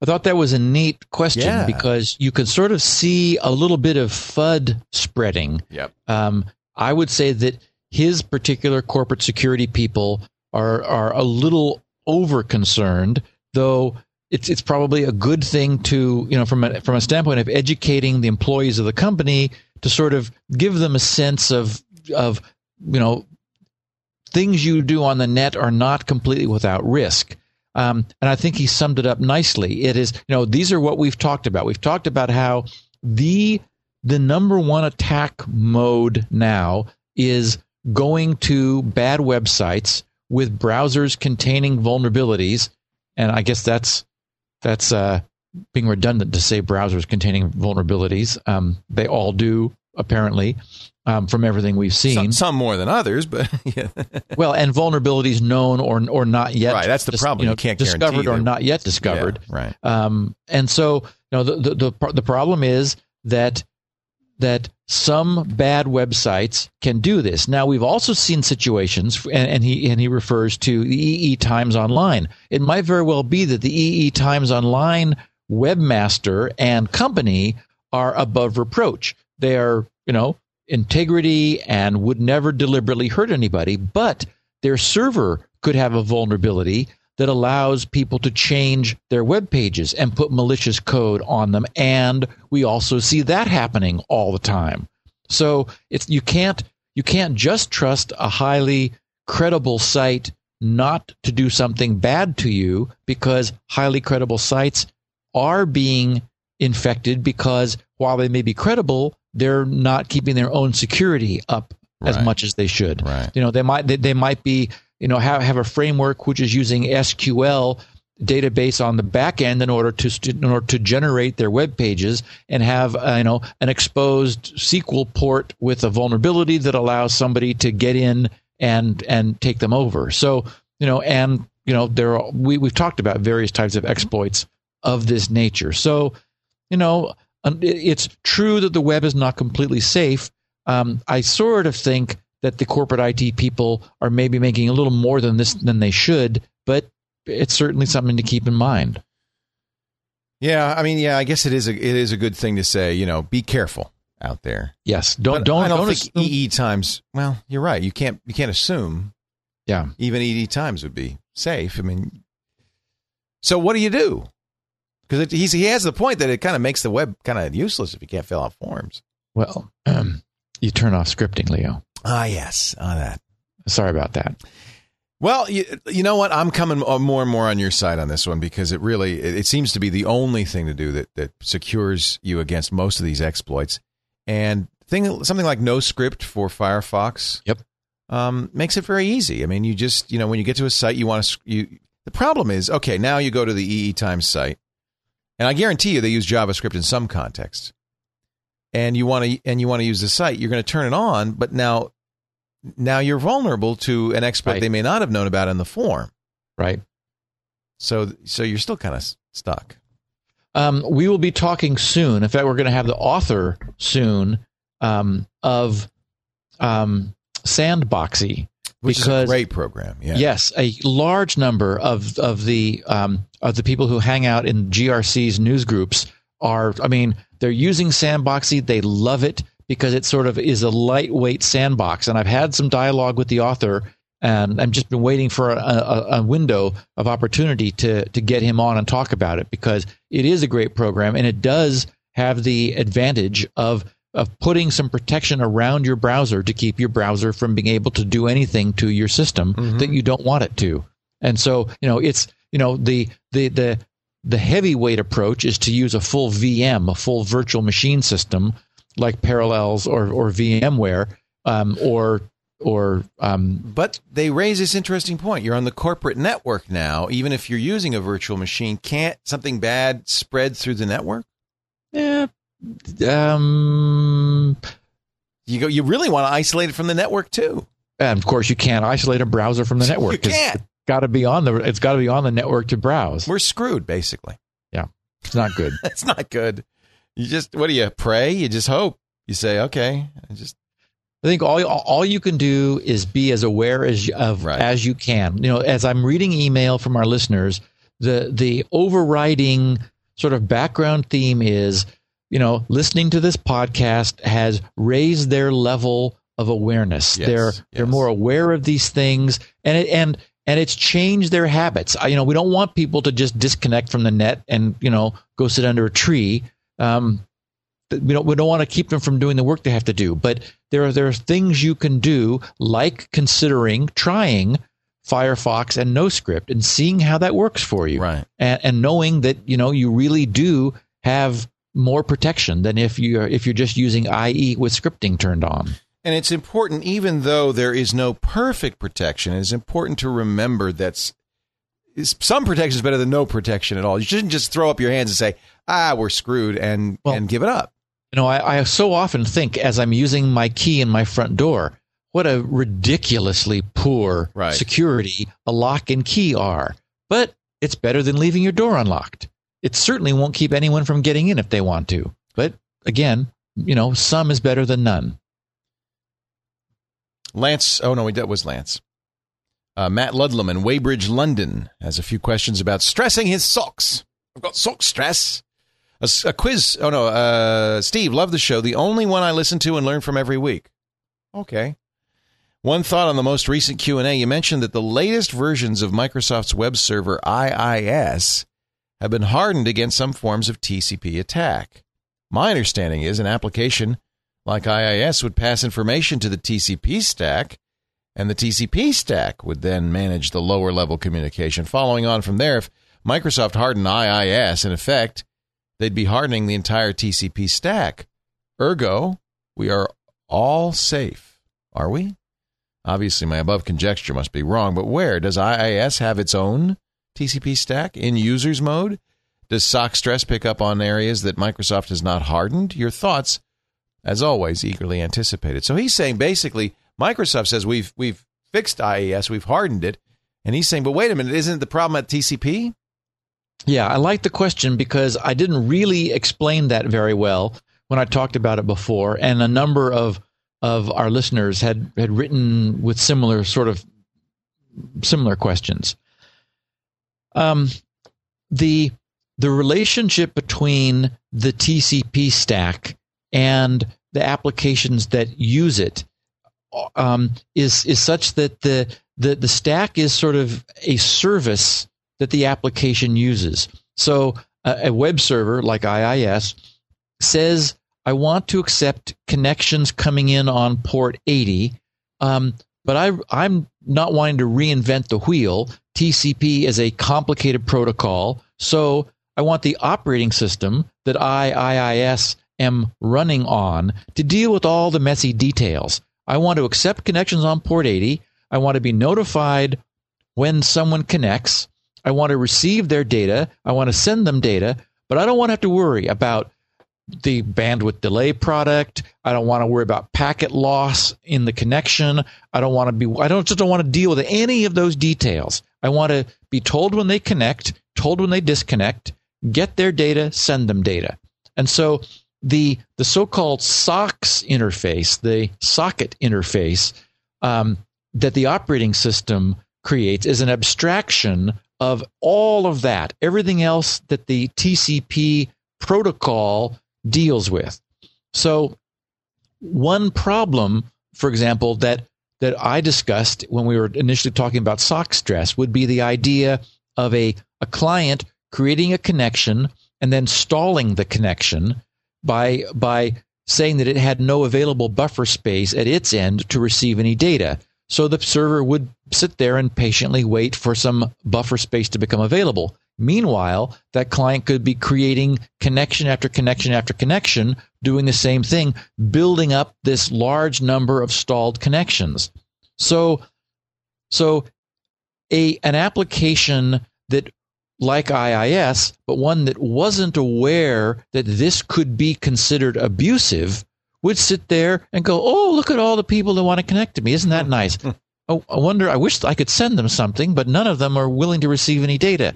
D: I thought that was a neat question
C: yeah.
D: because you can sort of see a little bit of FUD spreading.
C: Yep.
D: Um, I would say that his particular corporate security people are are a little over concerned, though it's it's probably a good thing to you know from a from a standpoint of educating the employees of the company to sort of give them a sense of of you know things you do on the net are not completely without risk. Um, and I think he summed it up nicely. It is, you know, these are what we've talked about. We've talked about how the the number one attack mode now is going to bad websites with browsers containing vulnerabilities, and I guess that's that's uh, being redundant to say browsers containing vulnerabilities. Um, they all do apparently, um, from everything we've seen.
C: Some, some more than others, but yeah.
D: well, and vulnerabilities known or or not yet.
C: Right, that's the problem.
D: You, know,
C: you can't
D: discovered or not yet discovered.
C: Yeah, right.
D: Um, and so, you know, the, the the the problem is that that some bad websites can do this. Now we've also seen situations, and, and, he and he refers to the EE Times Online. It might very well be that the EE Times Online webmaster and company are above reproach. They are, you know, integrity and would never deliberately hurt anybody, but their server could have a vulnerability that allows people to change their web pages and put malicious code on them. And we also see that happening all the time. So it's you can't you can't just trust a highly credible site not to do something bad to you because highly credible sites are being infected because while they may be credible, they're not keeping their own security up as much as they should.
C: Right.
D: You know, they might they, they might be you know have have a framework which is using SQL database on the back end in order to in order to generate their web pages and have uh, you know an exposed SQL port with a vulnerability that allows somebody to get in and and take them over. So you know and you know there are, we we've talked about various types of exploits of this nature. So you know it's true that the web is not completely safe. Um, I sort of think that the corporate IT people are maybe making a little more than this than they should, but it's certainly something to keep in mind.
C: Yeah, I mean, yeah, I guess it is a it is a good thing to say. You know, be careful out there.
D: Yes, don't
C: But
D: don't
C: I don't,
D: don't
C: think
D: assume-
C: EE times. Well, you're right. You can't you can't assume
D: yeah.
C: even EE times would be safe. I mean, so what do you do? Because he's he has the point that it kind of makes the web kind of useless if you can't fill out forms.
D: Well, you turn off scripting, Leo.
C: Ah, yes, on that.
D: Sorry about that.
C: Well, you, you know what? I'm coming more and more on your side on this one because it really it, it seems to be the only thing to do that that secures you against most of these exploits. And thing something like NoScript for Firefox.
D: Yep.
C: Um, makes it very easy. I mean, you just you know when you get to a site, you want to you. The problem is okay. Now you go to the EE Times site, and I guarantee you they use JavaScript in some contexts. And you want to and you want to use the site, you're going to turn it on, but now now you're vulnerable to an exploit
D: Right.
C: they may not have known about in the form.
D: Right.
C: So so you're still kind of stuck.
D: Um, we will be talking soon. In fact, we're going to have the author soon um, of um, Sandboxie.
C: Which is a great program. Yeah.
D: Yes, a large number of of the um, of the people who hang out in GRC's news groups are. I mean, they're using Sandboxie. They love it because it sort of is a lightweight sandbox. And I've had some dialogue with the author, and I've just been waiting for a, a, a window of opportunity to to get him on and talk about it because it is a great program and it does have the advantage of of putting some protection around your browser to keep your browser from being able to do anything to your system mm-hmm. that you don't want it to. And so, you know, it's you know the the the the heavyweight approach is to use a full VM, a full virtual machine system like Parallels or or VMware, um, or or um,
C: But they raise this interesting point. You're on the corporate network now. Even if you're using a virtual machine, can't something bad spread through the network?
D: eh, um,
C: You go. You really want to isolate it from the network too.
D: and of course you can't isolate a browser from the network.
C: You can't.
D: Got to be on the it's got to be on the network to browse.
C: We're screwed, basically. Yeah.
D: It's not good.
C: it's not good. You just what do you pray? You just hope. You say, okay, I just
D: I think all all you can do is be as aware as you- of
C: Right.
D: as you can. You know, as I'm reading email from our listeners, the the overriding sort of background theme is, you know, listening to this podcast has raised their level of awareness.
C: Yes,
D: they're they're more aware of these things, and it, and and it's changed their habits. I, you know, we don't want people to just disconnect from the net and you know go sit under a tree. Um, we don't we don't want to keep them from doing the work they have to do. But there are there are things you can do, like considering trying Firefox and NoScript and seeing how that works for you,
C: Right.
D: and, and knowing that you know you really do have more protection than if you're if you're just using IE with scripting turned on.
C: And it's important, even though there is no perfect protection, it's important to remember that some protection is better than no protection at all. You shouldn't just throw up your hands and say, ah, we're screwed and,
D: Well-
C: and give it up.
D: You know, I, I so often think as I'm using my key in my front door, what a ridiculously poor
C: Right.
D: security a lock and key are. But it's better than leaving your door unlocked. It certainly won't keep anyone from getting in if they want to. But again, you know, some is better than none.
C: Lance, oh no, that was Lance. Uh, Matt Ludlam in Weybridge, London, has a few questions about stressing his socks. I've got sock stress. A quiz. Oh no, uh, Steve, love the show. The only one I listen to and learn from every week. Okay. One thought on the most recent Q and A. You mentioned that the latest versions of Microsoft's web server IIS have been hardened against some forms of TCP attack. My understanding is an application like IIS would pass information to the TCP stack, and the TCP stack would then manage the lower level communication. Following on from there, if Microsoft hardened IIS, in effect, they'd be hardening the entire TCP stack. Ergo, we are all safe, are we? Obviously, my above conjecture must be wrong, but where? Does IIS have its own TCP stack in users mode? Does sockstress pick up on areas that Microsoft has not hardened? Your thoughts, as always, eagerly anticipated. So he's saying basically, Microsoft says we've we've fixed IIS, we've hardened it, and he's saying, but wait a minute, isn't the problem at TCP?
D: Yeah, I like the question because I didn't really explain that very well when I talked about it before, and a number of of our listeners had had written with similar sort of similar questions. Um, the the relationship between the TCP stack and the applications that use it um, is is such that the, the the stack is sort of a service that the application uses. So a, a web server like IIS says, "I want to accept connections coming in on port 80." Um, but I, I'm not wanting to reinvent the wheel. TCP is a complicated protocol, so I want the operating system that IIS, am running on to deal with all the messy details. I want to accept connections on port 80. I want to be notified when someone connects. I want to receive their data. I want to send them data, but I don't want to have to worry about the bandwidth delay product. I don't want to worry about packet loss in the connection. I don't want to be I don't just don't want to deal with any of those details. I want to be told when they connect, told when they disconnect, get their data, send them data. And so the the so-called SOCKS interface, the socket interface um, that the operating system creates, is an abstraction of all of that, everything else that the TCP protocol deals with. So, one problem, for example, that that I discussed when we were initially talking about sock stress would be the idea of a, a client creating a connection and then stalling the connection by by saying that it had no available buffer space at its end to receive any data. So the server would sit there and patiently wait for some buffer space to become available. Meanwhile, that client could be creating connection after connection after connection, doing the same thing, building up this large number of stalled connections. So, so a an application that like IIS, but one that wasn't aware that this could be considered abusive, would sit there and go, "Oh, look at all the people that want to connect to me. Isn't that nice?" Hmm. oh, I wonder. I wish I could send them something, but none of them are willing to receive any data.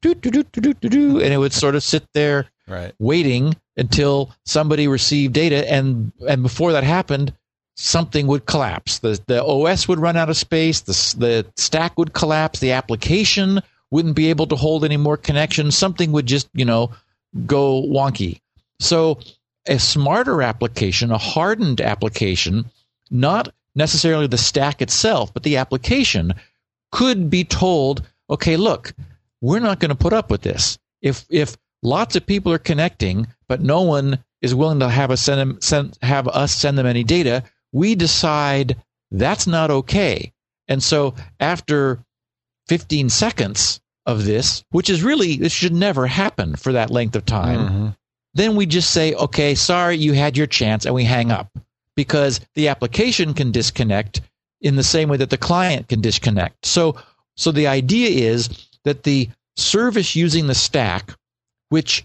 D: Do, do, do, do, do, do, do, and it would sort of sit there
C: Right.
D: waiting until somebody received data, and and before that happened, something would collapse. The the OS would run out of space. The the stack would collapse. The application wouldn't be able to hold any more connections. Something would just you know go wonky. So a smarter application, a hardened application, not necessarily the stack itself, but the application could be told, okay, look, we're not going to put up with this. If if lots of people are connecting, but no one is willing to have us send them send, have us send them any data, we decide that's not okay. And so after 15 seconds of this, which is really this should never happen for that length of time,
C: Mm-hmm.
D: then we just say, okay, sorry, you had your chance, and we hang up because the application can disconnect in the same way that the client can disconnect. So, so the idea is that the service using the stack, which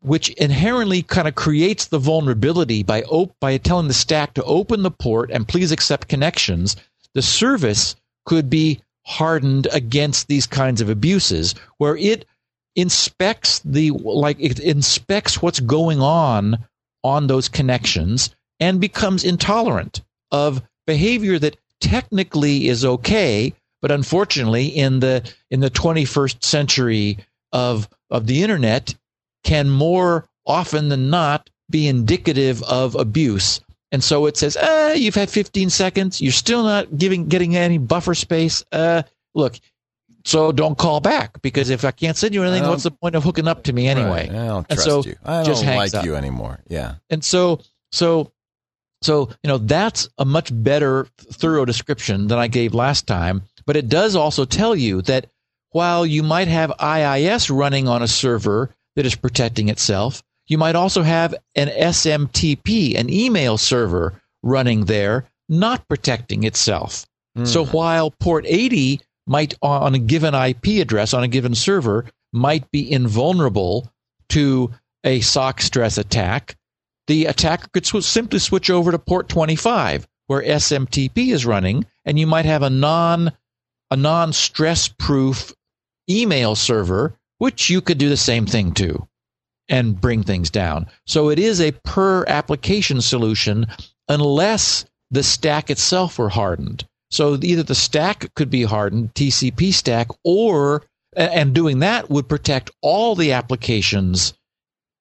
D: which inherently kind of creates the vulnerability by op- by telling the stack to open the port and please accept connections, the service could be hardened against these kinds of abuses where it inspects the like it inspects what's going on on those connections and becomes intolerant of behavior that technically is okay but unfortunately in the in the 21st century of of the internet can more often than not be indicative of abuse and so it says uh you've had 15 seconds you're still not giving getting any buffer space uh look so don't call back because if I can't send you anything, what's the point of hooking up to me anyway?
C: Right. I don't trust
D: so
C: you. I don't like
D: up.
C: you anymore. Yeah.
D: And so, so, so, you know, that's a much better, thorough description than I gave last time. But it does also tell you that while you might have IIS running on a server that is protecting itself, you might also have an SMTP, an email server running there, not protecting itself. Hmm. So while port 80 might, on a given IP address, on a given server, might be invulnerable to a sockstress attack, the attacker could sw- simply switch over to port 25 where SMTP is running, and you might have a non a non stress proof email server, which you could do the same thing to and bring things down. So it is a per application solution unless the stack itself were hardened. So either the stack could be hardened, TCP stack, or and doing that would protect all the applications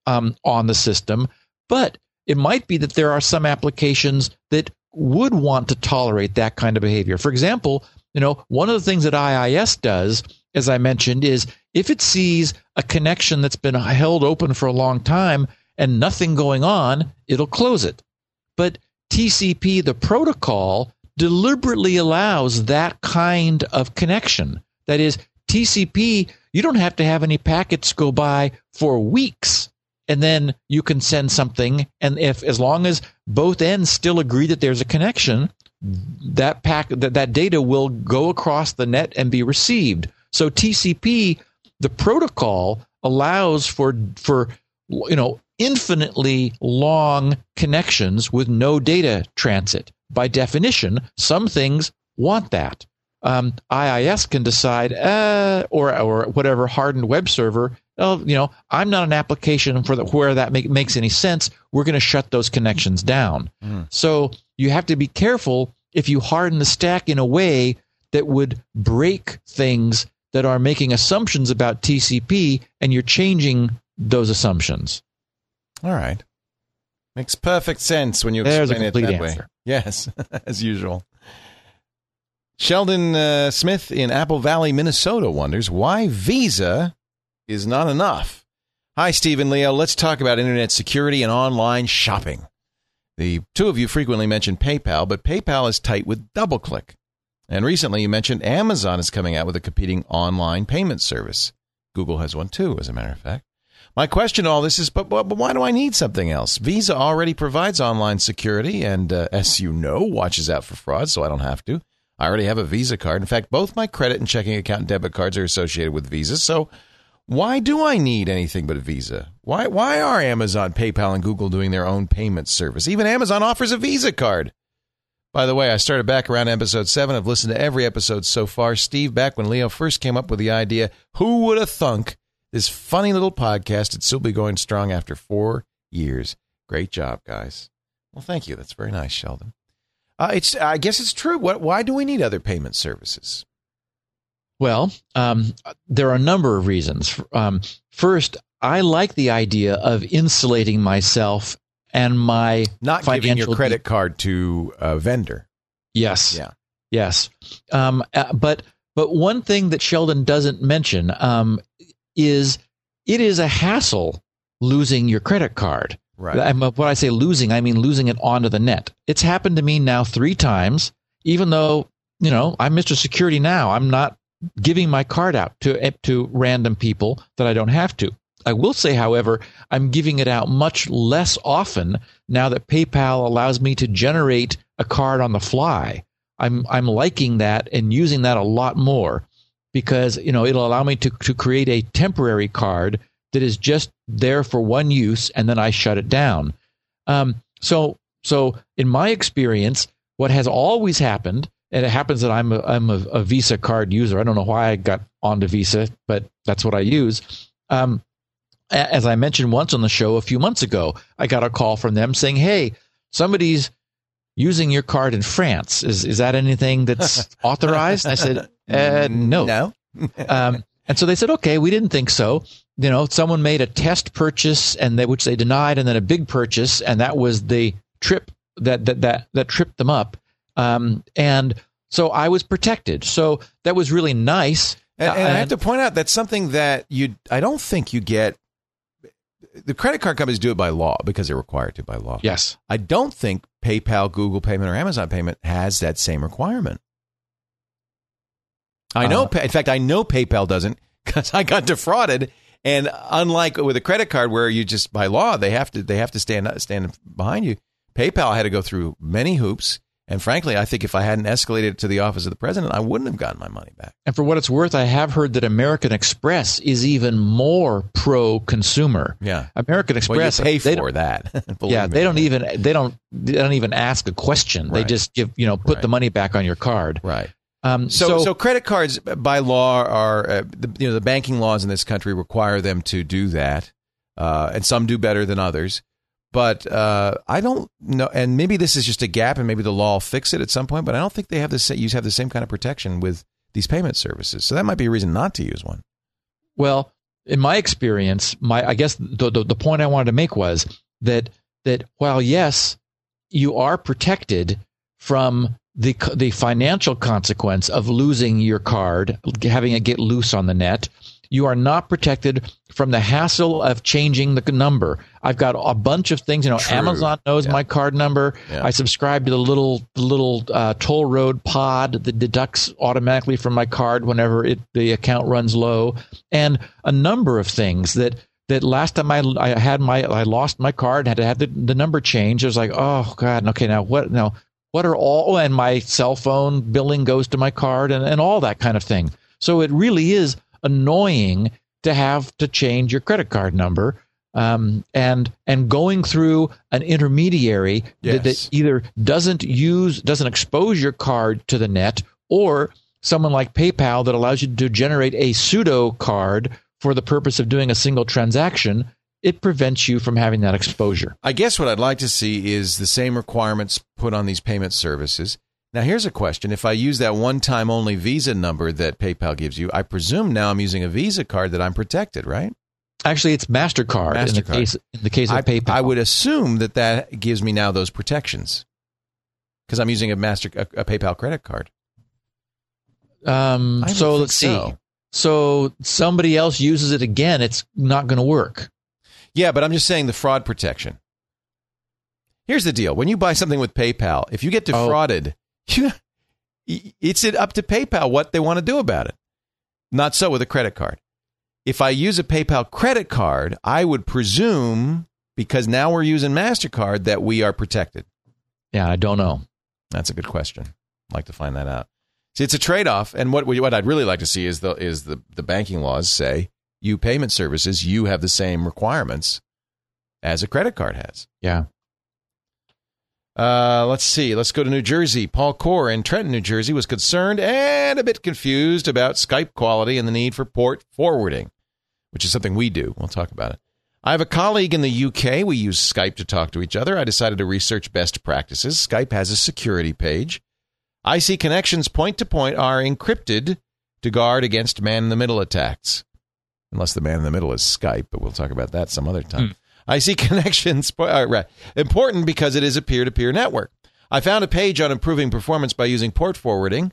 D: um, on the system. But it might be that there are some applications that would want to tolerate that kind of behavior. For example, you know, one of the things that IIS does, as I mentioned, is if it sees a connection that's been held open for a long time and nothing going on, it'll close it. But TCP, the protocol, deliberately allows that kind of connection. That is, TCP, you don't have to have any packets go by for weeks and then you can send something and if as long as both ends still agree that there's a connection that pack that, that data will go across the net and be received so tcp the protocol allows for for you know infinitely long connections with no data transit by definition some things want that um, IIS can decide, uh, or or whatever hardened web server. Oh, you know, I'm not an application for the, where that make, makes any sense. We're going to shut those connections down. So you have to be careful if you harden the stack in a way that would break things that are making assumptions about TCP, and you're changing those assumptions.
C: All right. Makes perfect sense when you
D: There's
C: explain it that way. Yes, as usual. Sheldon uh, Smith in Apple Valley, Minnesota wonders why Visa is not enough. Hi, Stephen Leo. Let's talk about internet security and online shopping. The two of you frequently mention PayPal, but PayPal is tight with DoubleClick. And recently you mentioned Amazon is coming out with a competing online payment service. Google has one too, as a matter of fact. My question to all this is, but, but, but why do I need something else? Visa already provides online security and, uh, as you know, watches out for fraud, so I don't have to. I already have a Visa card. In fact, both my credit and checking account and debit cards are associated with Visa, so why do I need anything but a Visa? Why, why are Amazon, PayPal, and Google doing their own payment service? Even Amazon offers a Visa card. By the way, I started back around episode 7. I've listened to every episode so far. Steve, back when Leo first came up with the idea, who would have thunk this funny little podcast would still be going strong after four years? Great job, guys. Well, thank you. That's very nice, Sheldon. Uh, it's. I guess it's true. What? Why do we need other payment services?
D: Well, um, there are a number of reasons. Um, first, I like the idea of insulating myself and my
C: Not giving your credit card to a vendor.
D: Yes.
C: Yeah.
D: Yes. Um, uh, but but one thing that Sheldon doesn't mention um, is it is a hassle losing your credit card.
C: Right.
D: I'm- When I say losing, I mean losing it onto the net. It's happened to me now three times, even though, you know, I'm Mr. Security now. I'm not giving my card out to, to random people that I don't have to. I will say, however, I'm giving it out much less often now that PayPal allows me to generate a card on the fly. I'm, I'm liking that and using that a lot more because, you know, it'll allow me to, to create a temporary card that is just there for one use and then I shut it down. Um, so, so in my experience, what has always happened, and it happens that I'm a, I'm a, a Visa card user. I don't know why I got onto Visa, but that's what I use. Um, as I mentioned once on the show a few months ago, I got a call from them saying, "Hey, somebody's using your card in France. Is is that anything that's authorized?" I said, uh, "No."
C: No.
D: um, and so they said, okay, we didn't think so. You know, someone made a test purchase and they, which they denied, and then a big purchase, and that was the trip that that that that tripped them up. Um, and so I was protected. So that was really nice.
C: And, and I have to point out that's something that you I don't think you get. The credit card companies do it by law because they're required to by law.
D: yes,
C: I don't think PayPal, Google Payment, or Amazon Payment has that same requirement. I know.
D: Uh,
C: in fact, I know PayPal doesn't because I got defrauded. And unlike with a credit card, where you just by law they have to they have to stand stand behind you, PayPal had to go through many hoops. And frankly, I think if I hadn't escalated it to the office of the president, I wouldn't have gotten my money back.
D: and for what it's worth, I have heard that American Express is even more pro consumer.
C: Yeah.
D: American
C: Well,
D: Express
C: pay
D: they
C: for that.
D: Yeah,
C: me.
D: they don't even they don't they don't even ask a question. They just give you know put
C: Right.
D: the money back on your card.
C: Right.
D: Um,
C: So, so, credit cards by law are uh, the, you know the banking laws in this country require them to do that, uh, and some do better than others. But uh, I don't know, and maybe this is just a gap, and maybe the law will fix it at some point. But I don't think they have the you have the same kind of protection with these payment services. So that might be a reason not to use one.
D: Well, in my experience, my I guess the, the the point I wanted to make was that that while yes, you are protected from the the financial consequence of losing your card, having it get loose on the net. You are not protected from the hassle of changing the number. I've got a bunch of things. You know,
C: True.
D: Amazon knows
C: Yeah.
D: my card number.
C: Yeah.
D: I subscribe to the little little uh, toll road pod that deducts automatically from my card whenever it the account runs low, and a number of things that that last time I, I had my I lost my card had to have the, the number changed. I was like, oh god, okay, now what now what are all oh, and my cell phone billing goes to my card and, and all that kind of thing. So it really is annoying to have to change your credit card number. Um, and and going through an intermediary that, that either doesn't use doesn't expose your card to the net or someone like PayPal that allows you to generate a pseudo card for the purpose of doing a single transaction, it prevents you from having that exposure.
C: I guess what I'd like to see is the same requirements put on these payment services. Now, here's a question. If I use that one time only Visa number that PayPal gives you, I presume now I'm using a Visa card that I'm protected, right?
D: Actually, it's Mastercard, in the
C: MasterCard.
D: case in the case of
C: I,
D: PayPal.
C: I would assume that that gives me now those protections because I'm using a Master a, a PayPal credit card.
D: Um, so let's see.
C: so.
D: So somebody else uses it again, it's not going to work.
C: Yeah, but I'm just saying the fraud protection. Here's the deal: when you buy something with PayPal, if you get
D: Oh.
C: defrauded, you, it's it up to PayPal what they want to do about it. Not so with a credit card. If I use a PayPal credit card, I would presume because now we're using Mastercard that we are protected.
D: Yeah, I don't know.
C: That's a good question. I'd like to find that out. See, it's a trade-off, and what what I'd really like to see is the is the the banking laws say you payment services you have the same requirements as a credit card has.
D: Yeah.
C: Uh, let's see. Let's go to New Jersey. Paul Core in Trenton, New Jersey, was concerned and a bit confused about Skype quality and the need for port forwarding, which is something we do. We'll talk about it. I have a colleague in the UK. We use Skype to talk to each other. I decided to research best practices. Skype has a security page. I see connections point to point are encrypted to guard against man in the middle attacks. Unless the man in the middle is Skype, but we'll talk about that some other time. IC connections uh, right, important because it is a peer-to-peer network. I found a page on improving performance by using port forwarding,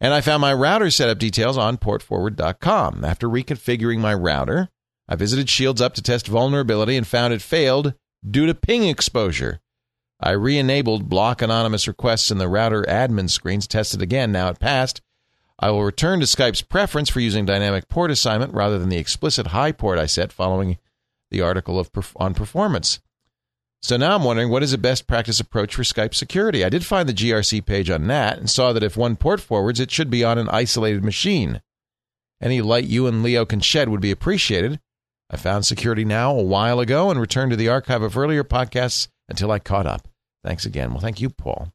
C: and I found my router setup details on portforward.com. After reconfiguring my router, I visited Shields Up to test vulnerability and found it failed due to ping exposure. I re enabled block anonymous requests in the router admin screens, tested again. Now it passed. I will return to Skype's preference for using dynamic port assignment rather than the explicit high port I set following the article of on performance. So now I'm wondering what is the best practice approach for Skype security? I did find the GRC page on NAT and saw that if one port forwards, it should be on an isolated machine. Any light you and Leo can shed would be appreciated. I found Security Now a while ago and returned to the archive of earlier podcasts until I caught up. Thanks again. Well, thank you, Paul.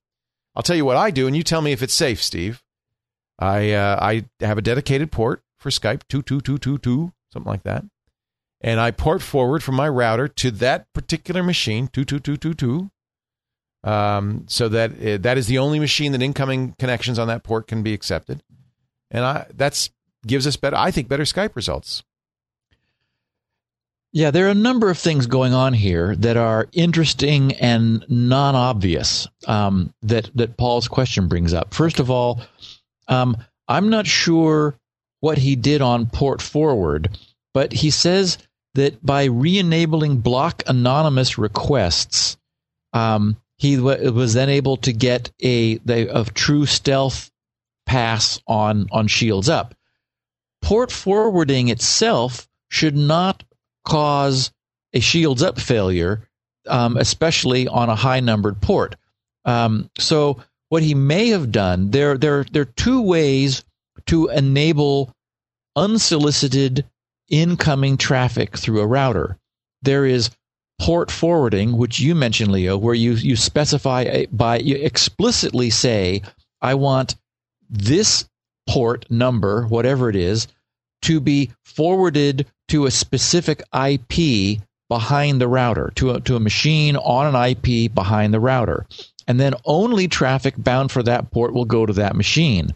C: I'll tell you what I do, and you tell me if it's safe, Steve. I uh, I have a dedicated port for Skype two two two two two something like that, and I port forward from my router to that particular machine two two two two two, um, so that it, that is the only machine that incoming connections on that port can be accepted, and I that's gives us better I think better Skype results.
D: Yeah, there are a number of things going on here that are interesting and non-obvious um, that that Paul's question brings up. First of all, um, I'm not sure what he did on port forward, but he says that by re-enabling block anonymous requests, um, he w- was then able to get a, a, a true stealth pass on on shields up. Port forwarding itself should not cause a shields up failure, um, especially on a high numbered port. Um, so what he may have done there there there are two ways to enable unsolicited incoming traffic through a router. There is port forwarding, which you mentioned, Leo, where you you specify a, by you explicitly say, I want this port number, whatever it is, to be forwarded to a specific IP behind the router, to a, to a machine on an IP behind the router. And then only traffic bound for that port will go to that machine.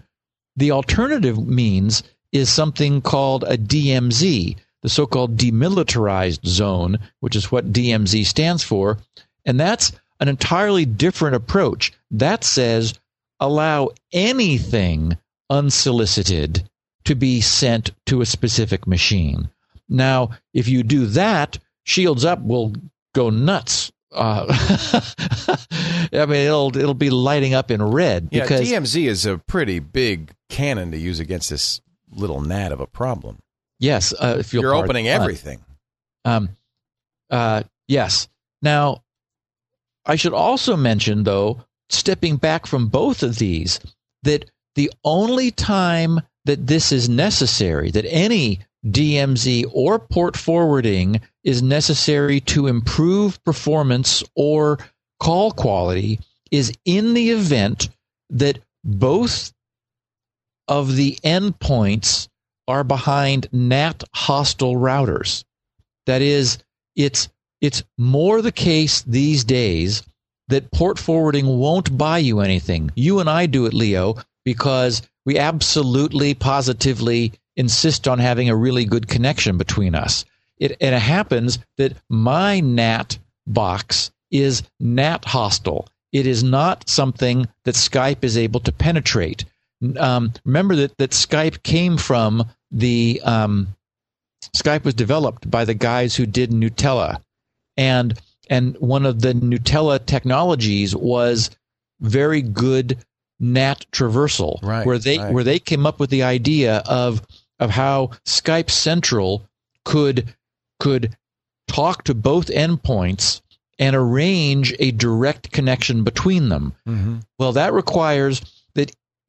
D: The alternative means is something called a DMZ, the so called demilitarized zone, which is what DMZ stands for. And that's an entirely different approach. That says allow anything unsolicited to be sent to a specific machine. Now, if you do that, Shields Up will go nuts. Uh, I mean, it'll it'll be lighting up in red.
C: Yeah,
D: because,
C: DMZ is a pretty big cannon to use against this little gnat of a problem.
D: Yes, uh, if
C: you're opening everything.
D: Um, uh, yes. Now, I should also mention, though, stepping back from both of these, that the only time that this is necessary, that any DMZ or port forwarding is necessary to improve performance or call quality is in the event that both of the endpoints are behind NAT hostile routers. That is, it's it's more the case these days that port forwarding won't buy you anything. You and I do it, Leo, because we absolutely positively insist on having a really good connection between us. It, and it happens that my NAT box is NAT hostile. It is not something that Skype is able to penetrate. Um, remember that, that Skype came from the um, Skype was developed by the guys who did Gnutella, and and one of the Gnutella technologies was very good NAT traversal,
C: right,
D: where they
C: right.
D: where they came up with the idea of of how Skype Central could could talk to both endpoints and arrange a direct connection between them.
C: Mm-hmm.
D: Well, that requires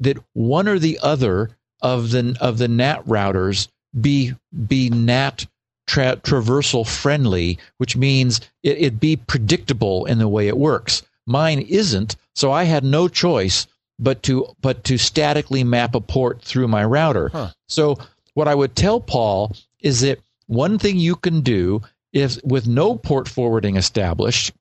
D: that one or the other of the of the NAT routers be be NAT tra- traversal friendly, which means it, it be predictable in the way it works. Mine isn't, so I had no choice but to but to statically map a port through my router.
C: Huh.
D: So what I would tell Paul is that one thing you can do if with no port forwarding established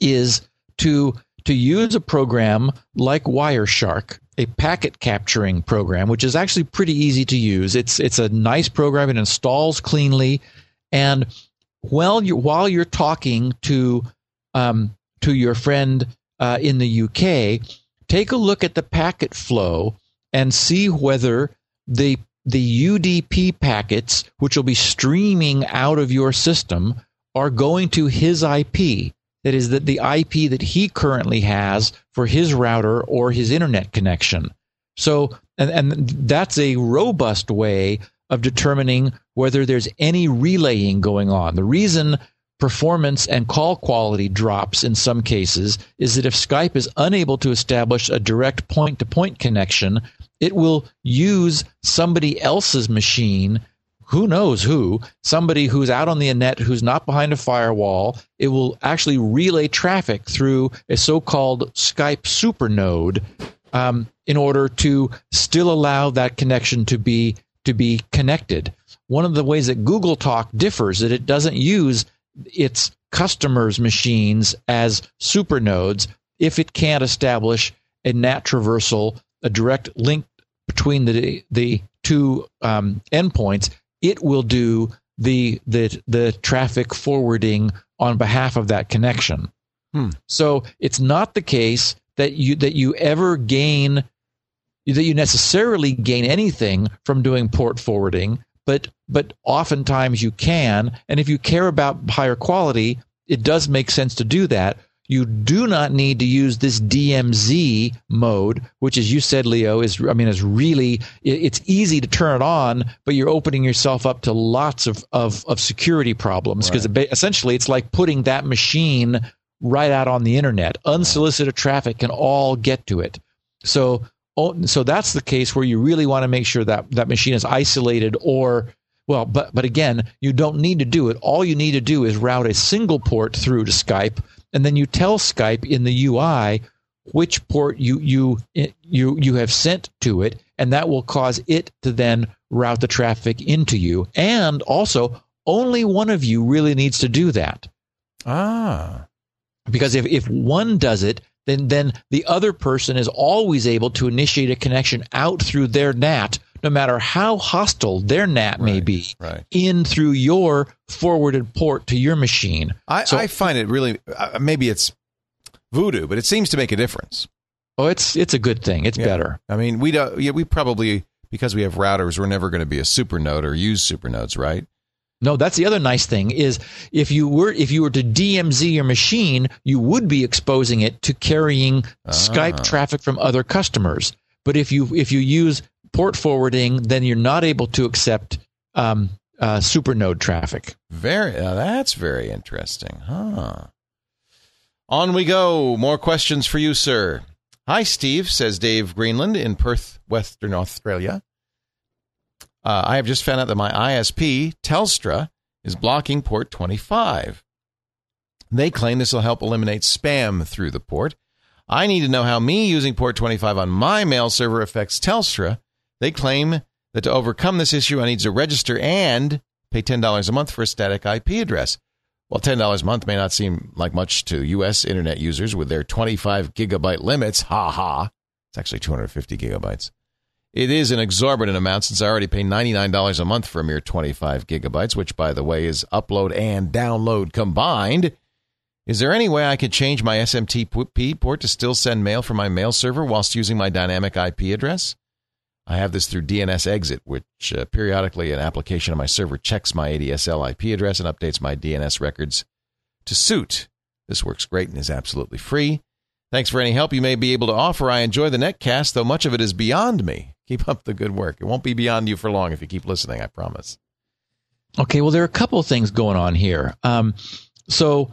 D: is to to use a program like Wireshark, a packet capturing program, which is actually pretty easy to use. It's it's a nice program. It installs cleanly, and while you while you're talking to um, to your friend uh, in the UK, take a look at the packet flow and see whether the the UDP packets, which will be streaming out of your system, are going to his IP. That is that the IP that he currently has for his router or his internet connection. So, and, and that's a robust way of determining whether there's any relaying going on. The reason performance and call quality drops in some cases is that if Skype is unable to establish a direct point to point connection, it will use somebody else's machine who knows who, somebody who's out on the net who's not behind a firewall, it will actually relay traffic through a so called Skype supernode um, in order to still allow that connection to be to be connected. One of the ways that Google Talk differs is that it doesn't use its customers' machines as supernodes if it can't establish a NAT traversal, a direct link between the the two um, endpoints. It will do the the the traffic forwarding on behalf of that connection.
C: Hmm.
D: So it's not the case that you that you ever gain that you necessarily gain anything from doing port forwarding, but but oftentimes you can. And if you care about higher quality, it does make sense to do that. You do not need to use this DMZ mode, which, as you said, Leo, is I mean, is really it's easy to turn it on, but you're opening yourself up to lots of of, of security problems because right. essentially it's like putting that machine right out on the internet. Unsolicited traffic can all get to it. So so that's the case where you really want to make sure that that machine is isolated or well but but again you don't need to do it all you need to do is route a single port through to skype and then you tell skype in the ui which port you you you you have sent to it and that will cause it to then route the traffic into you. And also only one of you really needs to do that.
C: Ah.
D: Because if, if one does it then then the other person is always able to initiate a connection out through their NAT, no matter how hostile their NAT
C: right,
D: may be,
C: right.
D: in through your forwarded port to your machine.
C: I,
D: so,
C: I find it really uh, maybe it's voodoo, but it seems to make a difference.
D: Oh, it's it's a good thing. It's
C: yeah.
D: better.
C: I mean, we don't. Yeah, we probably because we have routers, we're never going to be a supernode or use supernodes, right?
D: No, that's the other nice thing is if you were if you were to DMZ your machine, you would be exposing it to carrying ah. Skype traffic from other customers. But if you if you use port forwarding, then you're not able to accept um, uh, supernode traffic.
C: Very, uh, that's very interesting, huh? On we go. More questions for you, sir. Hi, Steve, says Dave Greenland in Perth, Western Australia. Uh, I have just found out that my ISP, Telstra, is blocking port 25. They claim this will help eliminate spam through the port. I need to know how me using port 25 on my mail server affects Telstra. They claim that to overcome this issue, I need to register and pay $10 a month for a static IP address. While $10 a month may not seem like much to U.S. internet users with their 25 gigabyte limits, ha ha, it's actually 250 gigabytes. It is an exorbitant amount since I already pay $99 a month for a mere 25 gigabytes, which, by the way, is upload and download combined. Is there any way I could change my SMTP port to still send mail from my mail server whilst using my dynamic IP address? I have this through DNS Exit, which uh, periodically an application on my server checks my ADSL IP address and updates my DNS records to suit. This works great and is absolutely free. Thanks for any help you may be able to offer. I enjoy the netcast, though much of it is beyond me. Keep up the good work. It won't be beyond you for long if you keep listening, I promise.
D: Okay, well, there are a couple things going on here. Um, so,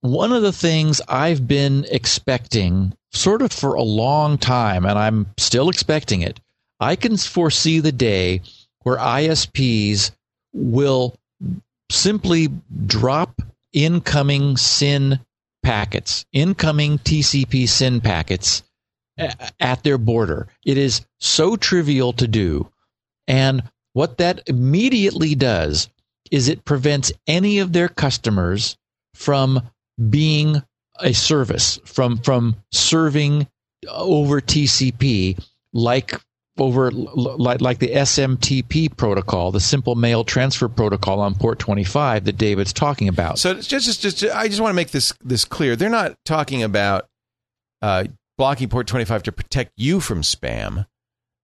D: one of the things I've been expecting sort of for a long time, and I'm still expecting it, I can foresee the day where ISPs will simply drop incoming SYN packets, incoming TCP SYN packets at their border. It is so trivial to do. And what that immediately does is it prevents any of their customers from being a service, from, from serving over TCP like over like, like the SMTP protocol, the simple mail transfer protocol on port 25 that David's talking about.
C: So just, just, just I just want to make this this clear. They're not talking about uh, blocking port 25 to protect you from spam.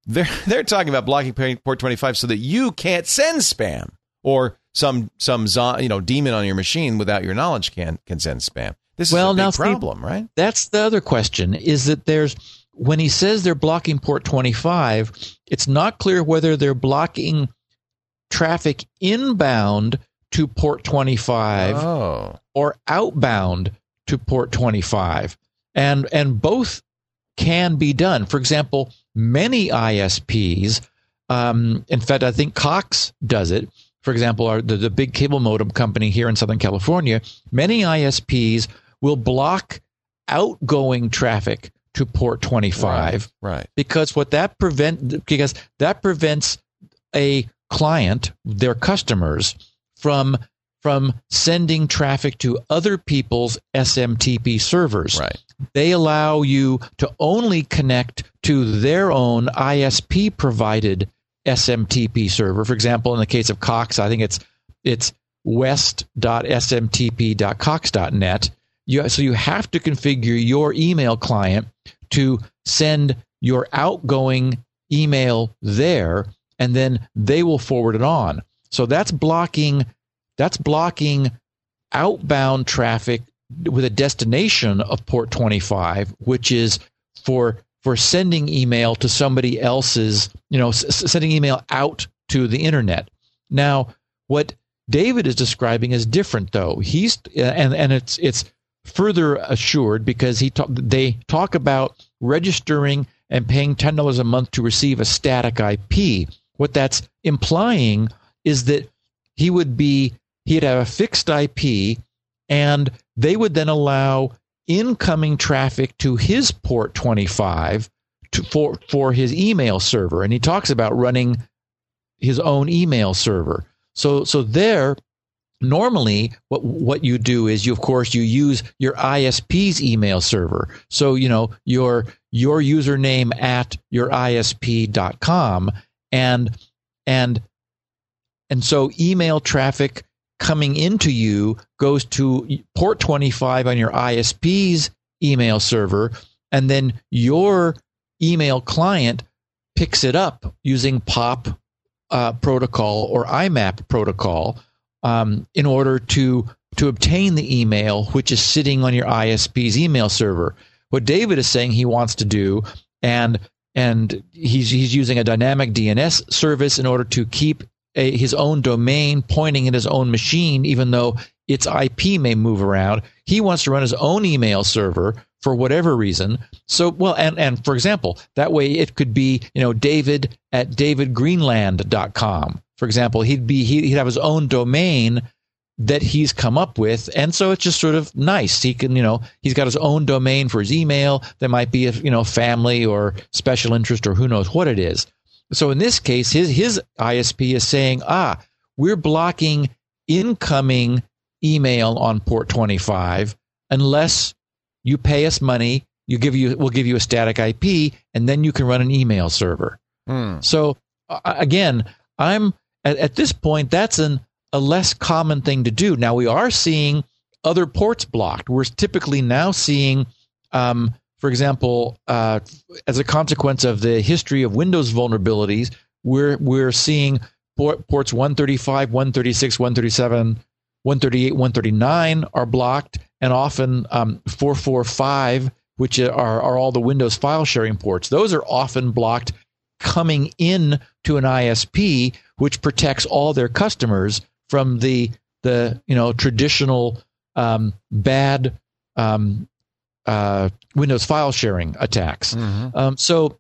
C: They're they're talking about blocking port 25 so that you can't send spam. or some some you know demon on your machine without your knowledge can can send spam. This
D: Well,
C: is a
D: now,
C: problem, right?
D: That's the other question is that there's when he says they're blocking port 25, it's not clear whether they're blocking traffic inbound to port 25
C: Oh,
D: or outbound to port 25 and and both can be done. For example many isps um, in fact i think cox does it. For example our, the, the big cable modem company here in southern california many isps will block outgoing traffic to port 25
C: right.
D: because what that prevent because that prevents a client their customers from from sending traffic to other people's SMTP servers.
C: Right.
D: They allow you to only connect to their own ISP provided SMTP server. For example, in the case of Cox, I think it's it's west.smtp.cox.net. You, so you have to configure your email client to send your outgoing email there, and then they will forward it on. So that's blocking that's blocking outbound traffic with a destination of port 25, which is for for sending email to somebody else's, you know, s- sending email out to the internet. Now, what David is describing is different, though. He's and and it's it's further assured because he they talk about registering and paying ten dollars a month to receive a static IP. What that's implying is that he would be he'd have a fixed IP, and they would then allow incoming traffic to his port 25 to, for for his email server, and he talks about running his own email server. So so there normally what what you do is you of course you use your ISP's email server. So you know your your username at your isp.com and and and so email traffic coming into you goes to port 25 on your ISP's email server and then your email client picks it up using POP uh, protocol or IMAP protocol um, in order to to obtain the email which is sitting on your ISP's email server. What David is saying he wants to do, and and he's he's using a dynamic DNS service in order to keep a, his own domain pointing at his own machine, even though its IP may move around. He wants to run his own email server for whatever reason. So, well, and, and for example, that way it could be, you know, David at davidgreenland.com. For example, he'd be, he'd have his own domain that he's come up with. And so it's just sort of nice. He can, you know, he's got his own domain for his email. There might be a, you know, family or special interest or who knows what it is. So in this case, his, his ISP is saying, ah, we're blocking incoming email on port 25 unless you pay us money. You give you, we'll give you a static IP and then you can run an email server.
C: Hmm.
D: So uh, again, I'm at, at this point, that's an, a less common thing to do. Now we are seeing other ports blocked. We're typically now seeing, um, for example, uh, as a consequence of the history of Windows vulnerabilities, we're we're seeing port, ports 135, 136, 137, 138, 139 are blocked, and often um, 445, which are are all the Windows file sharing ports. Those are often blocked coming in to an ISP, which protects all their customers from the the you know traditional um, bad um, uh, Windows file sharing attacks.
C: Mhm.
D: Um, so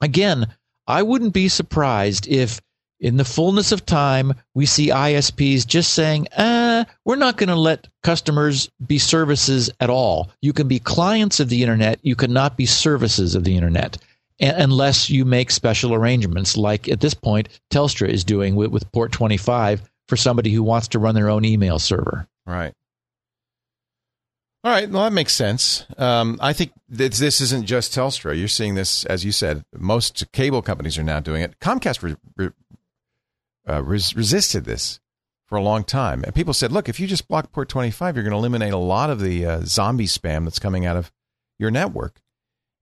D: again, I wouldn't be surprised if in the fullness of time we see ISPs just saying, uh, we're not going to let customers be services at all. You can be clients of the internet, you cannot be services of the internet. Unless you make special arrangements, like at this point, Telstra is doing with, with Port 25 for somebody who wants to run their own email server.
C: Right. All right. Well, that makes sense. Um, I think this, this isn't just Telstra. You're seeing this, as you said, most cable companies are now doing it. Comcast re, re, uh, res, resisted this for a long time. And people said, look, if you just block port 25, you're going to eliminate a lot of the uh, zombie spam that's coming out of your network.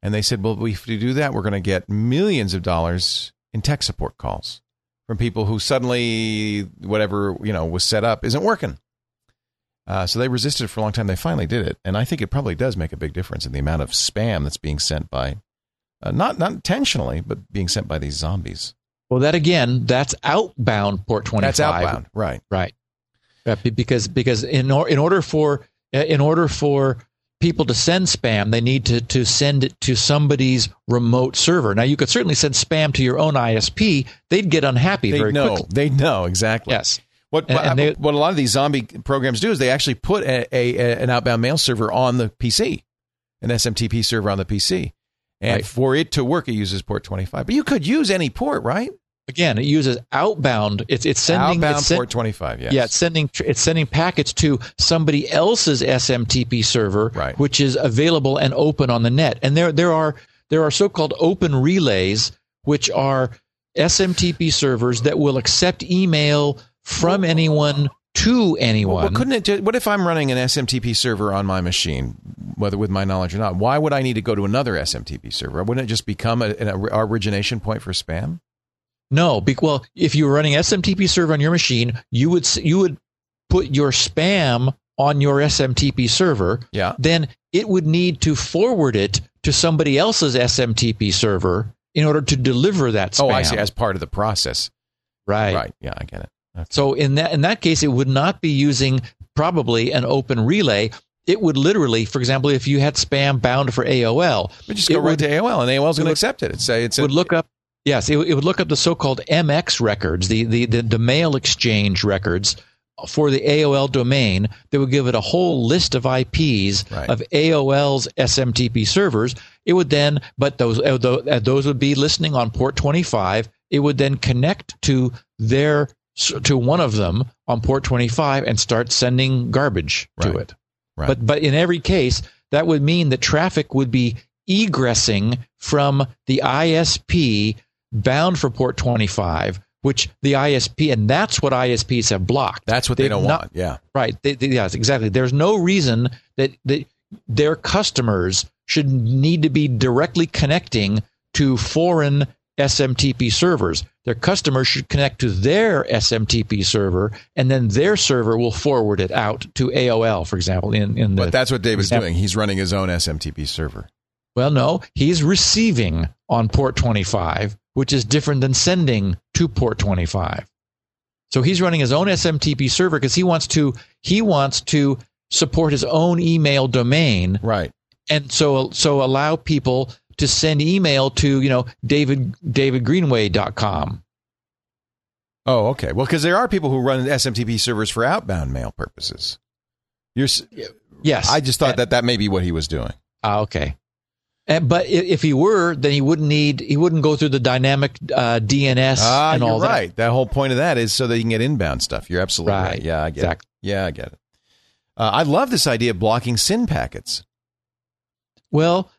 C: And they said, well, if we do that, we're going to get millions of dollars in tech support calls. from people who suddenly whatever you know was set up isn't working. Uh, so they resisted for a long time. They finally did it, and I think it probably does make a big difference in the amount of spam that's being sent by, uh, not not intentionally, but being sent by these zombies.
D: Well, that again, that's outbound port twenty five.
C: That's outbound, right?
D: Right. Uh, because because in or, in order for uh, in order for people to send spam, they need to to send it to somebody's remote server. Now, you could certainly send spam to your own ISP; they'd get unhappy
C: They
D: very
C: know.
D: quickly.
C: They know exactly.
D: Yes.
C: What
D: And- they-
C: what a lot of these zombie programs do is they actually put a, a, a- an outbound mail server on the PC, an SMTP server on the PC, and
D: Right.
C: for it to work, it uses port twenty five. But you could use any port, right?
D: Again, it uses outbound. It's it's sending
C: outbound
D: it's sen-
C: port twenty five. Yes.
D: Yeah, it's sending it's sending packets to somebody else's SMTP server,
C: Right.
D: which is available and open on the net. And there there are there are so-called open relays, which are SMTP servers that will accept email from anyone to anyone.
C: well, couldn't it? ju- What if I'm running an SMTP server on my machine, whether with my knowledge or not? Why would I need to go to another SMTP server? Wouldn't it just become a, an origination point for spam?
D: No, be, well, if you were running SMTP server on your machine, you would you would put your spam on your SMTP server.
C: Yeah.
D: Then it would need to forward it to somebody else's SMTP server in order to deliver that spam.
C: Oh, I see. As part of the process.
D: right.
C: Right. Yeah, I get it. Okay.
D: So in that in that case, it would not be using probably an open relay. It would literally, for example, if you had spam bound for AOL,
C: We just go right
D: would-
C: to AOL, and AOL is going to accept it. It's say it's
D: it
C: a,
D: would look up yes it, it would look up the so-called mx records the, the, the, the mail exchange records for the aol domain that would give it a whole list of ips
C: Right.
D: of aol's smtp servers it would then but those uh, uh, those would be listening on port 25 it would then connect to their to one of them on port 25 and start sending garbage to it
C: Right.
D: but but in every case, that would mean that traffic would be egressing from the ISP bound for port 25, which the ISP, and that's what ISPs have blocked.
C: that's what they
D: They've
C: don't
D: not-
C: want. Yeah.
D: Right. They, they- yes, exactly. There's no reason that, that their customers should need to be directly connecting to foreign SMTP servers. Their customers should connect to their SMTP server, and then their server will forward it out to AOL, for example. In, in the,
C: But that's what David's
D: example-
C: doing. He's running his own SMTP server.
D: well, no, he's receiving on port 25, which is different than sending to port 25. So he's running his own SMTP server because he wants to he wants to support his own email domain
C: Right.
D: and so so allow people to send email to, you know, David davidgreenway.com.
C: Oh, okay. Well, because there are people who run SMTP servers for outbound mail purposes. You're.
D: Yes.
C: I just thought
D: Uh,
C: that that may be what he was doing.
D: Ah, okay. And, but if he were, then he wouldn't need he wouldn't go through the dynamic uh, DNS
C: Ah,
D: and all that.
C: right. That. whole point of that is so that you can get inbound stuff. You're absolutely right.
D: Right.
C: Yeah, I get
D: Exactly.
C: it. Yeah, I get it. Uh, I love this idea of blocking SYN packets.
D: Well,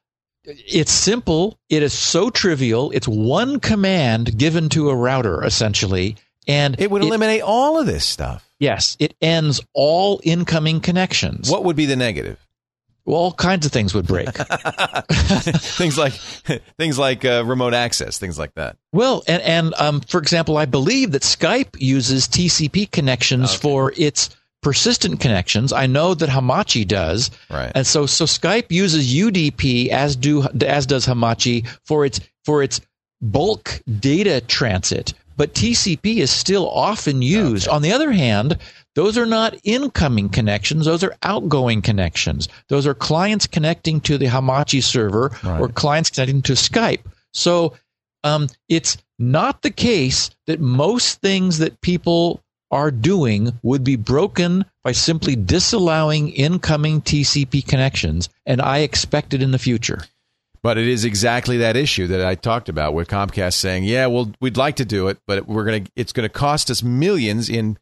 D: it's simple. It is so trivial. It's one command given to a router essentially, and
C: It would eliminate all of this stuff.
D: yes, it ends all incoming connections.
C: What would be the negative?
D: All kinds of things would break.
C: things like things like uh, remote access, things like that.
D: well, and and um, for example, I believe that Skype uses TCP connections
C: Okay.
D: for its persistent connections. I know that Hamachi does.
C: Right.
D: And so, so Skype uses UDP as do as does Hamachi for its for its bulk data transit, but TCP is still often used. On the other hand, those are not incoming connections; those are outgoing connections. Those are clients connecting to the Hamachi server or clients connecting to Skype. So, um, it's not the case that most things that people are doing would be broken by simply disallowing incoming TCP connections, and I expect it in the future.
C: But it is exactly that issue that I talked about with Comcast saying, "Yeah, well, we'd like to do it, but we're to it's going to cost us millions in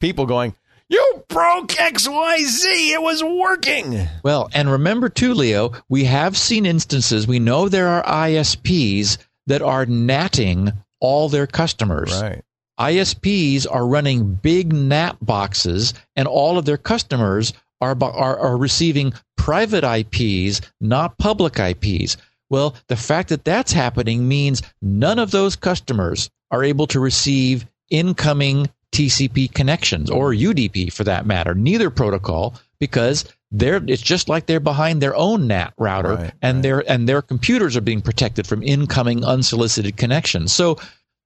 C: people going, "You broke XYZ. It was working."
D: Well, and remember too, Leo, we have seen instances, we know there are ISPs that are natting all their customers.
C: Right.
D: ISPs are running big NAT boxes, and all of their customers are, are, are receiving private IPs, not public IPs. Well, the fact that that's happening means none of those customers are able to receive incoming TCP connections or UDP for that matter. Neither protocol because they're it's just like they're behind their own NAT router
C: Right,
D: and
C: right.
D: their and their computers are being protected from incoming unsolicited connections. So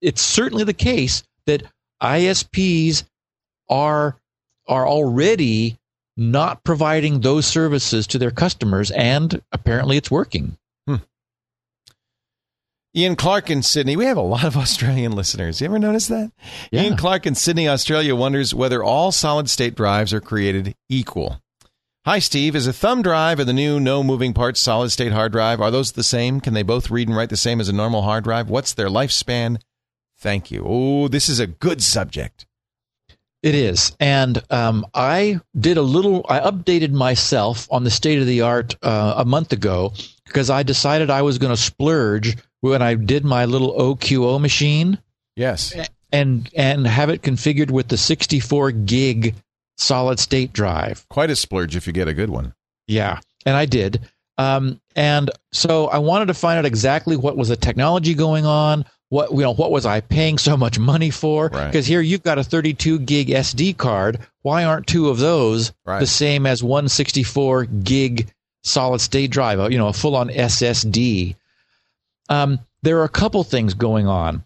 D: it's certainly the case that ISPs are are already not providing those services to their customers and apparently it's working.
C: Ian Clark in Sydney. We have a lot of Australian listeners. You ever notice that?
D: Yeah.
C: Ian Clark in Sydney, Australia wonders whether all solid state drives are created equal. Hi, Steve. Is a thumb drive and the new no moving parts solid state hard drive, are those the same? Can they both read and write the same as a normal hard drive? What's their lifespan? Thank you. Oh, this is a good subject.
D: It is. And um, I did a little, I updated myself on the state of the art uh, a month ago because I decided I was going to splurge when I did my little OQO machine
C: Yes.
D: and, and have it configured with the 64 gig solid state drive.
C: Quite a splurge if you get a good one.
D: Yeah, and I did. Um, and so I wanted to find out exactly what was the technology going on. What you know, what was I paying so much money for?
C: Right.
D: Because here you've got a 32 gig SD card. Why aren't two of those
C: Right.
D: the same as 164 gig solid state drive? You know, a full on SSD. Um, there are a couple things going on.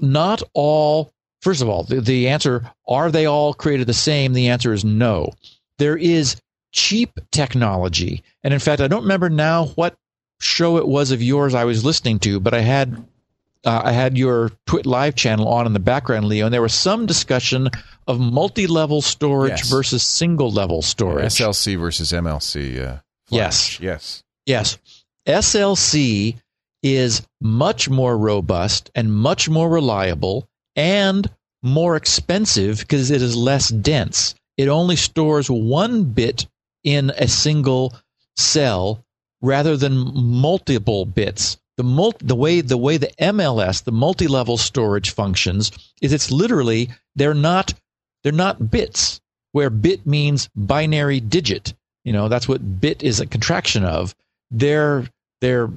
D: Not all. First of all, the, the answer are they all created the same? The answer is no. There is cheap technology. And in fact, I don't remember now what show it was of yours I was listening to, but I had uh, I had your Twit Live channel on in the background, Leo, and there was some discussion of multi-level storage
C: Yes.
D: versus single-level storage.
C: SLC versus MLC. Uh,
D: Yes.
C: Yes.
D: Yes. SLC is much more robust and much more reliable and more expensive because it is less dense. It only stores one bit in a single cell rather than multiple bits. The mul- the way the way the MLS, the multi-level storage functions is it's literally they're not they're not bits where bit means binary digit. You know, that's what bit is a contraction of. They're they're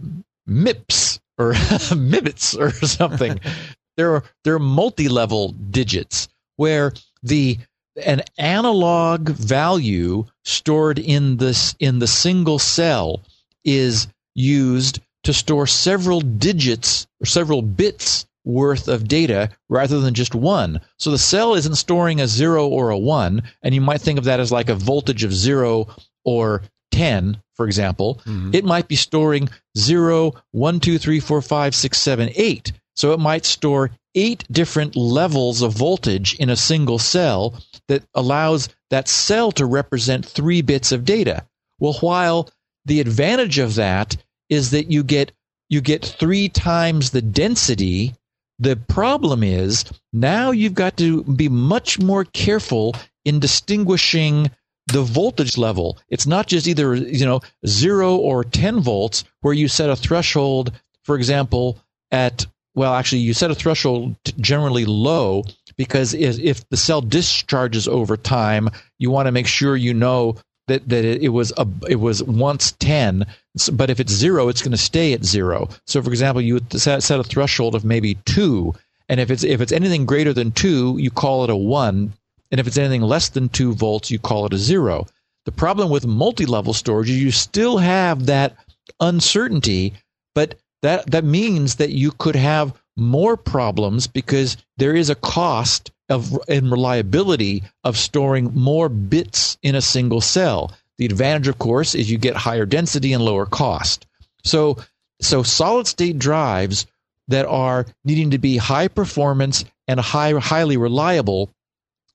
D: MIPS or MIBITs or something. they're they're multi-level digits where the an analog value stored in this in the single cell is used to store several digits or several bits worth of data rather than just one. So the cell isn't storing a zero or a one, and you might think of that as like a voltage of zero or 10, for example. Mm-hmm. It might be storing zero, one, two, three, four, five, six, seven, eight. So it might store eight different levels of voltage in a single cell that allows that cell to represent three bits of data. Well, while the advantage of that is that you get you get three times the density the problem is now you've got to be much more careful in distinguishing the voltage level. It's not just either, you know, 0 or 10 volts where you set a threshold, for example, at well, actually you set a threshold generally low because if, the cell discharges over time, you want to make sure you know that, that it, it was a, it was once 10 but if it's zero it's going to stay at zero. So for example you would set, set a threshold of maybe two. And if it's if it's anything greater than two you call it a one and if it's anything less than two volts you call it a zero the problem with multi-level storage is you still have that uncertainty but that that means that you could have more problems because there is a cost of and reliability of storing more bits in a single cell. The advantage, of course, is you get higher density and lower cost. So, so solid state drives that are needing to be high performance and high, highly reliable,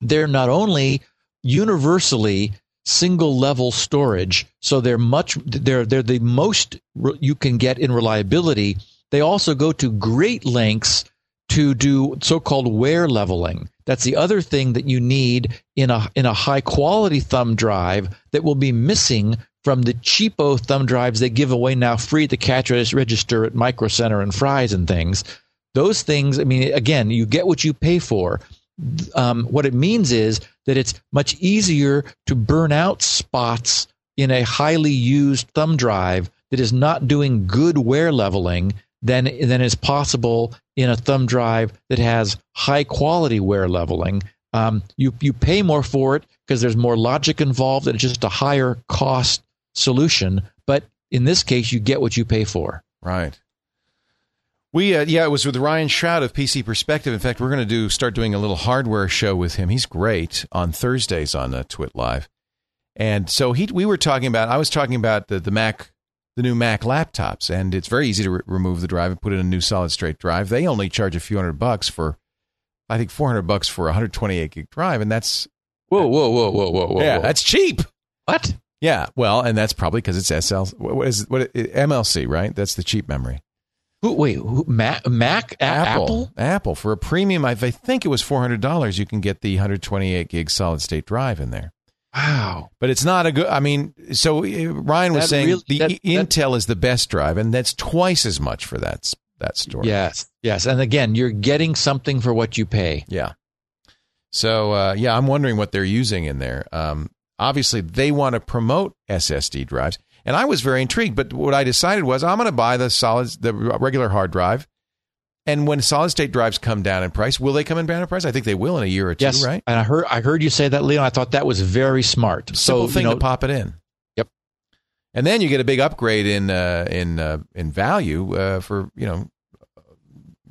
D: they're not only universally single level storage, so they're much they're they're the most re- you can get in reliability. They also go to great lengths to do so-called wear leveling. That's the other thing that you need in a in a high quality thumb drive that will be missing from the cheapo thumb drives they give away now free at the cash register at Micro Center and Fry's and things. Those things, I mean, again, you get what you pay for. Um, what it means is that it's much easier to burn out spots in a highly used thumb drive that is not doing good wear leveling than than is possible in a thumb drive that has high quality wear leveling. Um, you you pay more for it because there's more logic involved and it's just a higher cost solution. But in this case, you get what you pay for.
C: Right. We uh, yeah, it was with Ryan Shrout of PC Perspective. In fact, we're going to do start doing a little hardware show with him. He's great on Thursdays on uh, Twit Live, and so he we were talking about. I was talking about the the Mac, the new Mac laptops, and it's very easy to re- remove the drive and put in a new solid state drive. They only charge a few hundred bucks for, I think four hundred bucks for a 128 gig drive, and that's
D: Whoa, whoa, whoa, whoa, whoa, whoa!
C: yeah,
D: whoa.
C: that's cheap.
D: what?
C: Yeah, well, and that's probably because it's SL. What is what MLC? Right, that's the cheap memory.
D: Who, wait, who, Mac? Mac? A- Apple?
C: Apple for a premium. I, think it was four hundred dollars. You can get the 128 gig solid state drive in there.
D: Wow.
C: But it's not a good. I mean, so uh, Ryan was
D: That
C: saying
D: really-
C: the
D: that-
C: Intel is the best drive, and that's twice as much for that that storage.
D: Yes, yes. And again, you're getting something for what you pay.
C: yeah. So uh, yeah, I'm wondering what they're using in there. Um, obviously, they want to promote SSD drives, and I was very intrigued. But what I decided was I'm going to buy the solid, the regular hard drive. And when solid state drives come down in price, will they come in down in price? I think they will in a year or two,
D: Yes,
C: right?
D: And I heard I heard you say that, Leon. I thought that was very smart.
C: Simple
D: so,
C: thing
D: you know,
C: to pop it in.
D: Yep.
C: And then you get a big upgrade in uh, in uh, in value uh, for you know,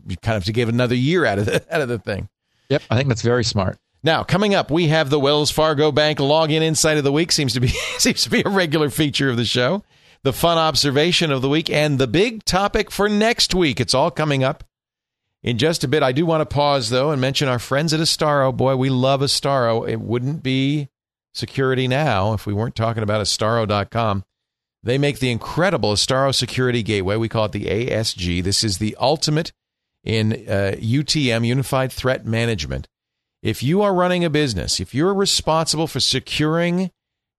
C: you kind of to give another year out of the out of the thing.
D: Yep, I think that's very smart.
C: Now, coming up, we have the Wells Fargo Bank login insight of the week. Seems to be seems to be a regular feature of the show. The fun observation of the week and the big topic for next week. It's all coming up in just a bit. I do want to pause though and mention our friends at Astaro. Boy, we love Astaro. It wouldn't be security now if we weren't talking about Astaro.com. They make the incredible Astaro Security Gateway. We call it the ASG. This is the ultimate in uh, UTM, Unified Threat Management. If you are running a business, if you're responsible for securing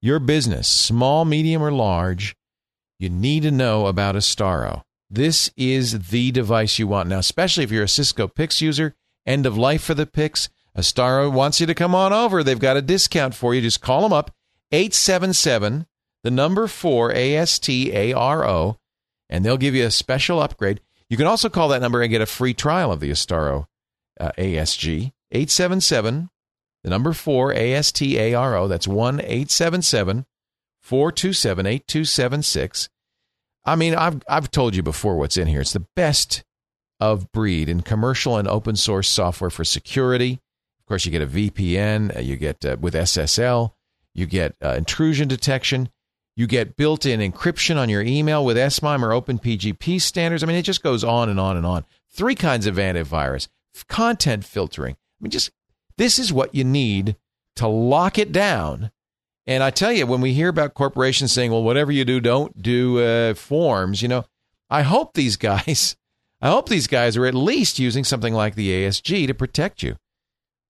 C: your business, small, medium, or large, you need to know about Astaro. This is the device you want now, especially if you're a Cisco Pix user. End of life for the Pix. Astaro wants you to come on over. They've got a discount for you. Just call them up 877 the number 4 A S T A R O and they'll give you a special upgrade. You can also call that number and get a free trial of the Astaro uh, ASG 877 the number 4 A S T A R O that's 1 877 427 8276 I mean, I've I've told you before what's in here. It's the best of breed in commercial and open source software for security. Of course, you get a VPN, uh, you get uh, with SSL, you get uh, intrusion detection, you get built-in encryption on your email with SMIME or OpenPGP standards. I mean, it just goes on and on and on. Three kinds of antivirus, content filtering. Mean, just this is what you need to lock it down and I tell you, when we hear about corporations saying, well, whatever you do, don't do uh, forms, you know, I hope these guys, I hope these guys are at least using something like the ASG to protect you.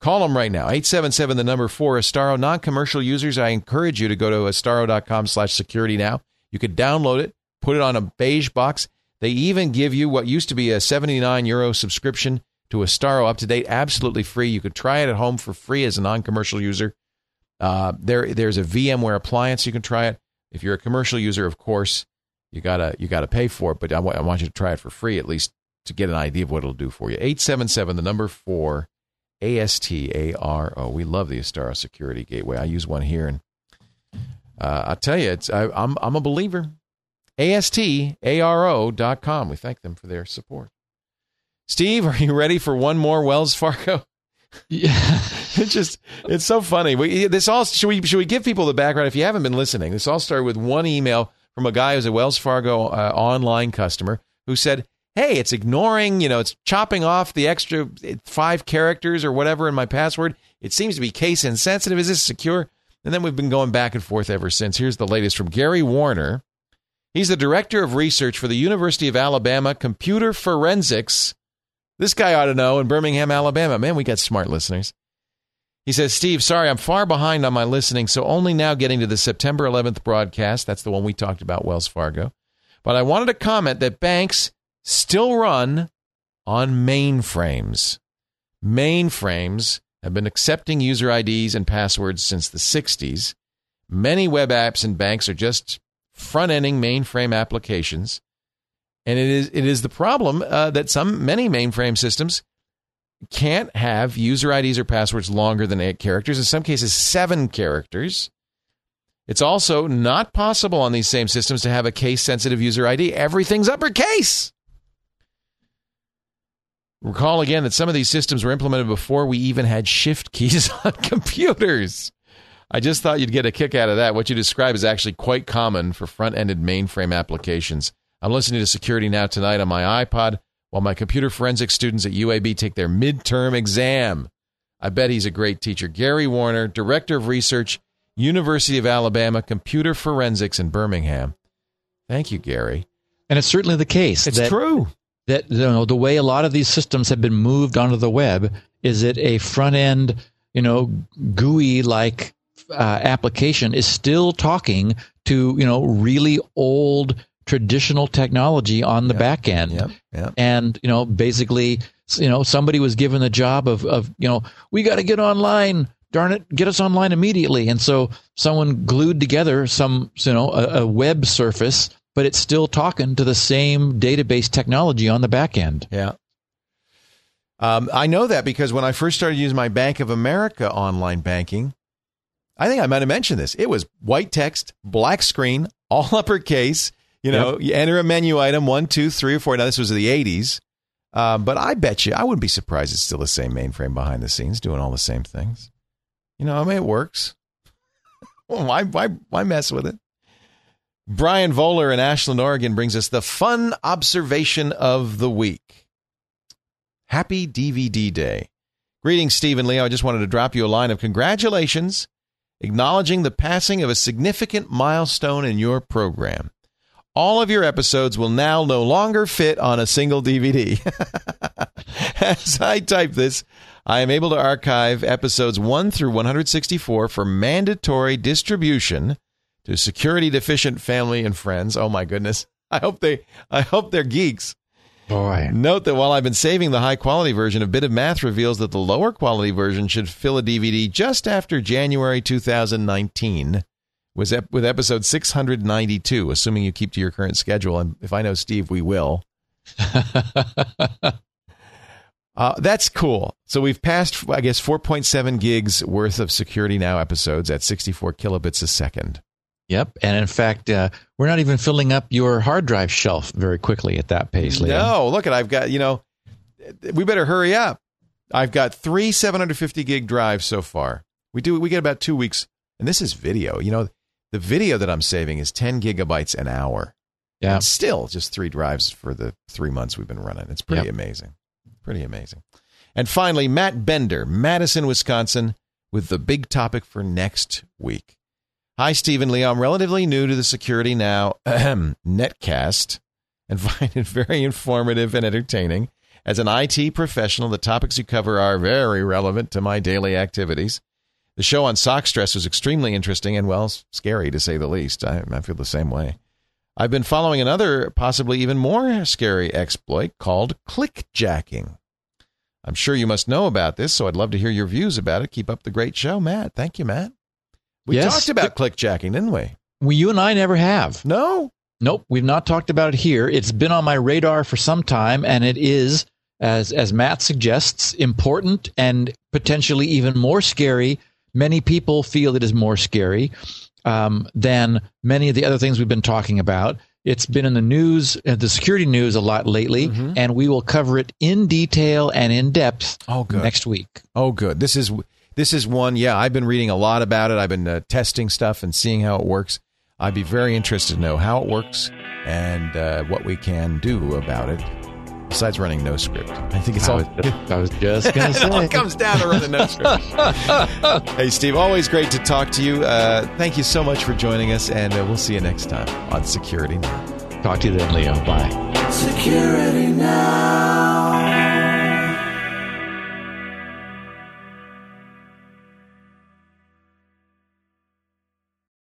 C: Call them right now, 877, the number four, Astaro. Non-commercial users, I encourage you to go to astaro.com slash security now. You could download it, put it on a beige box. They even give you what used to be a 79 euro subscription to Astaro Up2Date, absolutely free. You could try it at home for free as a non-commercial user. Uh, there, there's a VMware appliance you can try it. If you're a commercial user, of course, you gotta you gotta pay for it. But I want you to try it for free at least to get an idea of what it'll do for you. Eight seven seven, the number four, A S T A R O. We love the Astaro Security Gateway. I use one here, and uh, I tell you, it's I, I'm I'm a believer. A S T A R O dot com. We thank them for their support. Steve, are you ready for one more Wells Fargo?
D: Yeah.
C: it's just it's so funny. We this all should we should we give people the background if you haven't been listening? This all started with one email from a guy who's a Wells Fargo uh, online customer who said, "Hey, it's ignoring, you know, it's chopping off the extra five characters or whatever in my password. It seems to be case insensitive. Is this secure?" And then we've been going back and forth ever since. Here's the latest from Gary Warner. He's the director of research for the University of Alabama Computer Forensics. This guy ought to know in Birmingham, Alabama. Man, we got smart listeners. He says, Steve, sorry, I'm far behind on my listening, so only now getting to the September 11th broadcast. That's the one we talked about, Wells Fargo. But I wanted to comment that banks still run on mainframes. Mainframes have been accepting user IDs and passwords since the 60s. Many web apps and banks are just front ending mainframe applications. And it is it is the problem uh, that some many mainframe systems can't have user IDs or passwords longer than eight characters. In some cases, seven characters. It's also not possible on these same systems to have a case sensitive user ID. Everything's uppercase. Recall again that some of these systems were implemented before we even had shift keys on computers. I just thought you'd get a kick out of that. What you describe is actually quite common for front ended mainframe applications. I'm listening to Security Now tonight on my iPod while my computer forensics students at UAB take their midterm exam. I bet he's a great teacher. Gary Warner, Director of Research, University of Alabama, Computer Forensics in Birmingham. Thank you, Gary.
D: And it's certainly the case.
C: It's
D: that,
C: true.
D: That you know the way a lot of these systems have been moved onto the web is that a front end, you know, GUI like uh, application is still talking to you know really old traditional technology on the
C: Yep.
D: back end.
C: Yep. Yep.
D: and you know basically you know somebody was given the job of of you know we got to get online darn it get us online immediately and so someone glued together some you know a, a web surface but it's still talking to the same database technology on the back end
C: Yeah. Um, I know that because when I first started using my Bank of America online banking, I think I might have mentioned this. It was white text, black screen, all uppercase. You know, you enter a menu item one, two, three, or four. Now this was the '80s, um, but I bet you I wouldn't be surprised it's still the same mainframe behind the scenes doing all the same things. You know, I mean, it works. well, why, why, why mess with it? Brian Voller in Ashland, Oregon brings us the fun observation of the week. Happy DVD Day. Greetings, Steve and Leo. I just wanted to drop you a line of congratulations, acknowledging the passing of a significant milestone in your program. All of your episodes will now no longer fit on a single DVD. As I type this, I am able to archive episodes 1 through 164 for mandatory distribution to security deficient family and friends. Oh my goodness. I hope they I hope they're geeks.
D: boy
C: Note that while I've been saving the high quality version, a bit of math reveals that the lower quality version should fill a DVD just after January 2019 was ep- with episode 692, assuming you keep to your current schedule. And if I know Steve, we will. Uh, that's cool. So we've passed, I guess, 4.7 gigs worth of Security Now episodes at 64 kilobits a second.
D: yep and in fact uh, we're not even filling up your hard drive shelf very quickly at that pace Leo.
C: No, look at I've got you know, we better hurry up. I've got three 750 gig drives so far. We do we get about two weeks, and this is video. You know, the video that I'm saving is 10 gigabytes an hour.
D: yeah
C: And still just three drives for the three months we've been running. It's pretty
D: Yep.
C: amazing. Pretty amazing. And finally, Matt Bender, Madison, Wisconsin, with the big topic for next week. Hi, Stephen Lee. I'm relatively new to the Security Now netcast and find it very informative and entertaining. As an IT professional, the topics you cover are very relevant to my daily activities. The show on sockstress was extremely interesting and, well, scary to say the least. I, I feel the same way. I've been following another, possibly even more scary exploit called clickjacking. I'm sure you must know about this, so I'd love to hear your views about it. Keep up the great show, Matt. Thank you, Matt. We
D: Yes.
C: talked about clickjacking, didn't we?
D: well, you and i never have
C: No.
D: Nope, we've not talked about it here. It's been on my radar for some time, and it is, as as Matt suggests, important and potentially even more scary. Many people feel it is more scary um, than many of the other things we've been talking about. It's been in the news, uh, the security news, a lot lately,
C: Mhm.
D: and we will cover it in detail and in depth
C: Oh, good.
D: next week.
C: Oh, good. This is this is one. Yeah, I've been reading a lot about it. I've been uh, testing stuff and seeing how it works. I'd be very interested to know how it works and uh, what we can do about it. Besides running NoScript, I think it's
D: I
C: all.
D: was, I was just going to say.
C: it all comes down to running NoScript. hey, Steve, always great to talk to you. Uh, thank you so much for joining us, and uh, we'll see you next time on Security Now.
D: Talk to you then, Leo. Bye.
E: Security now.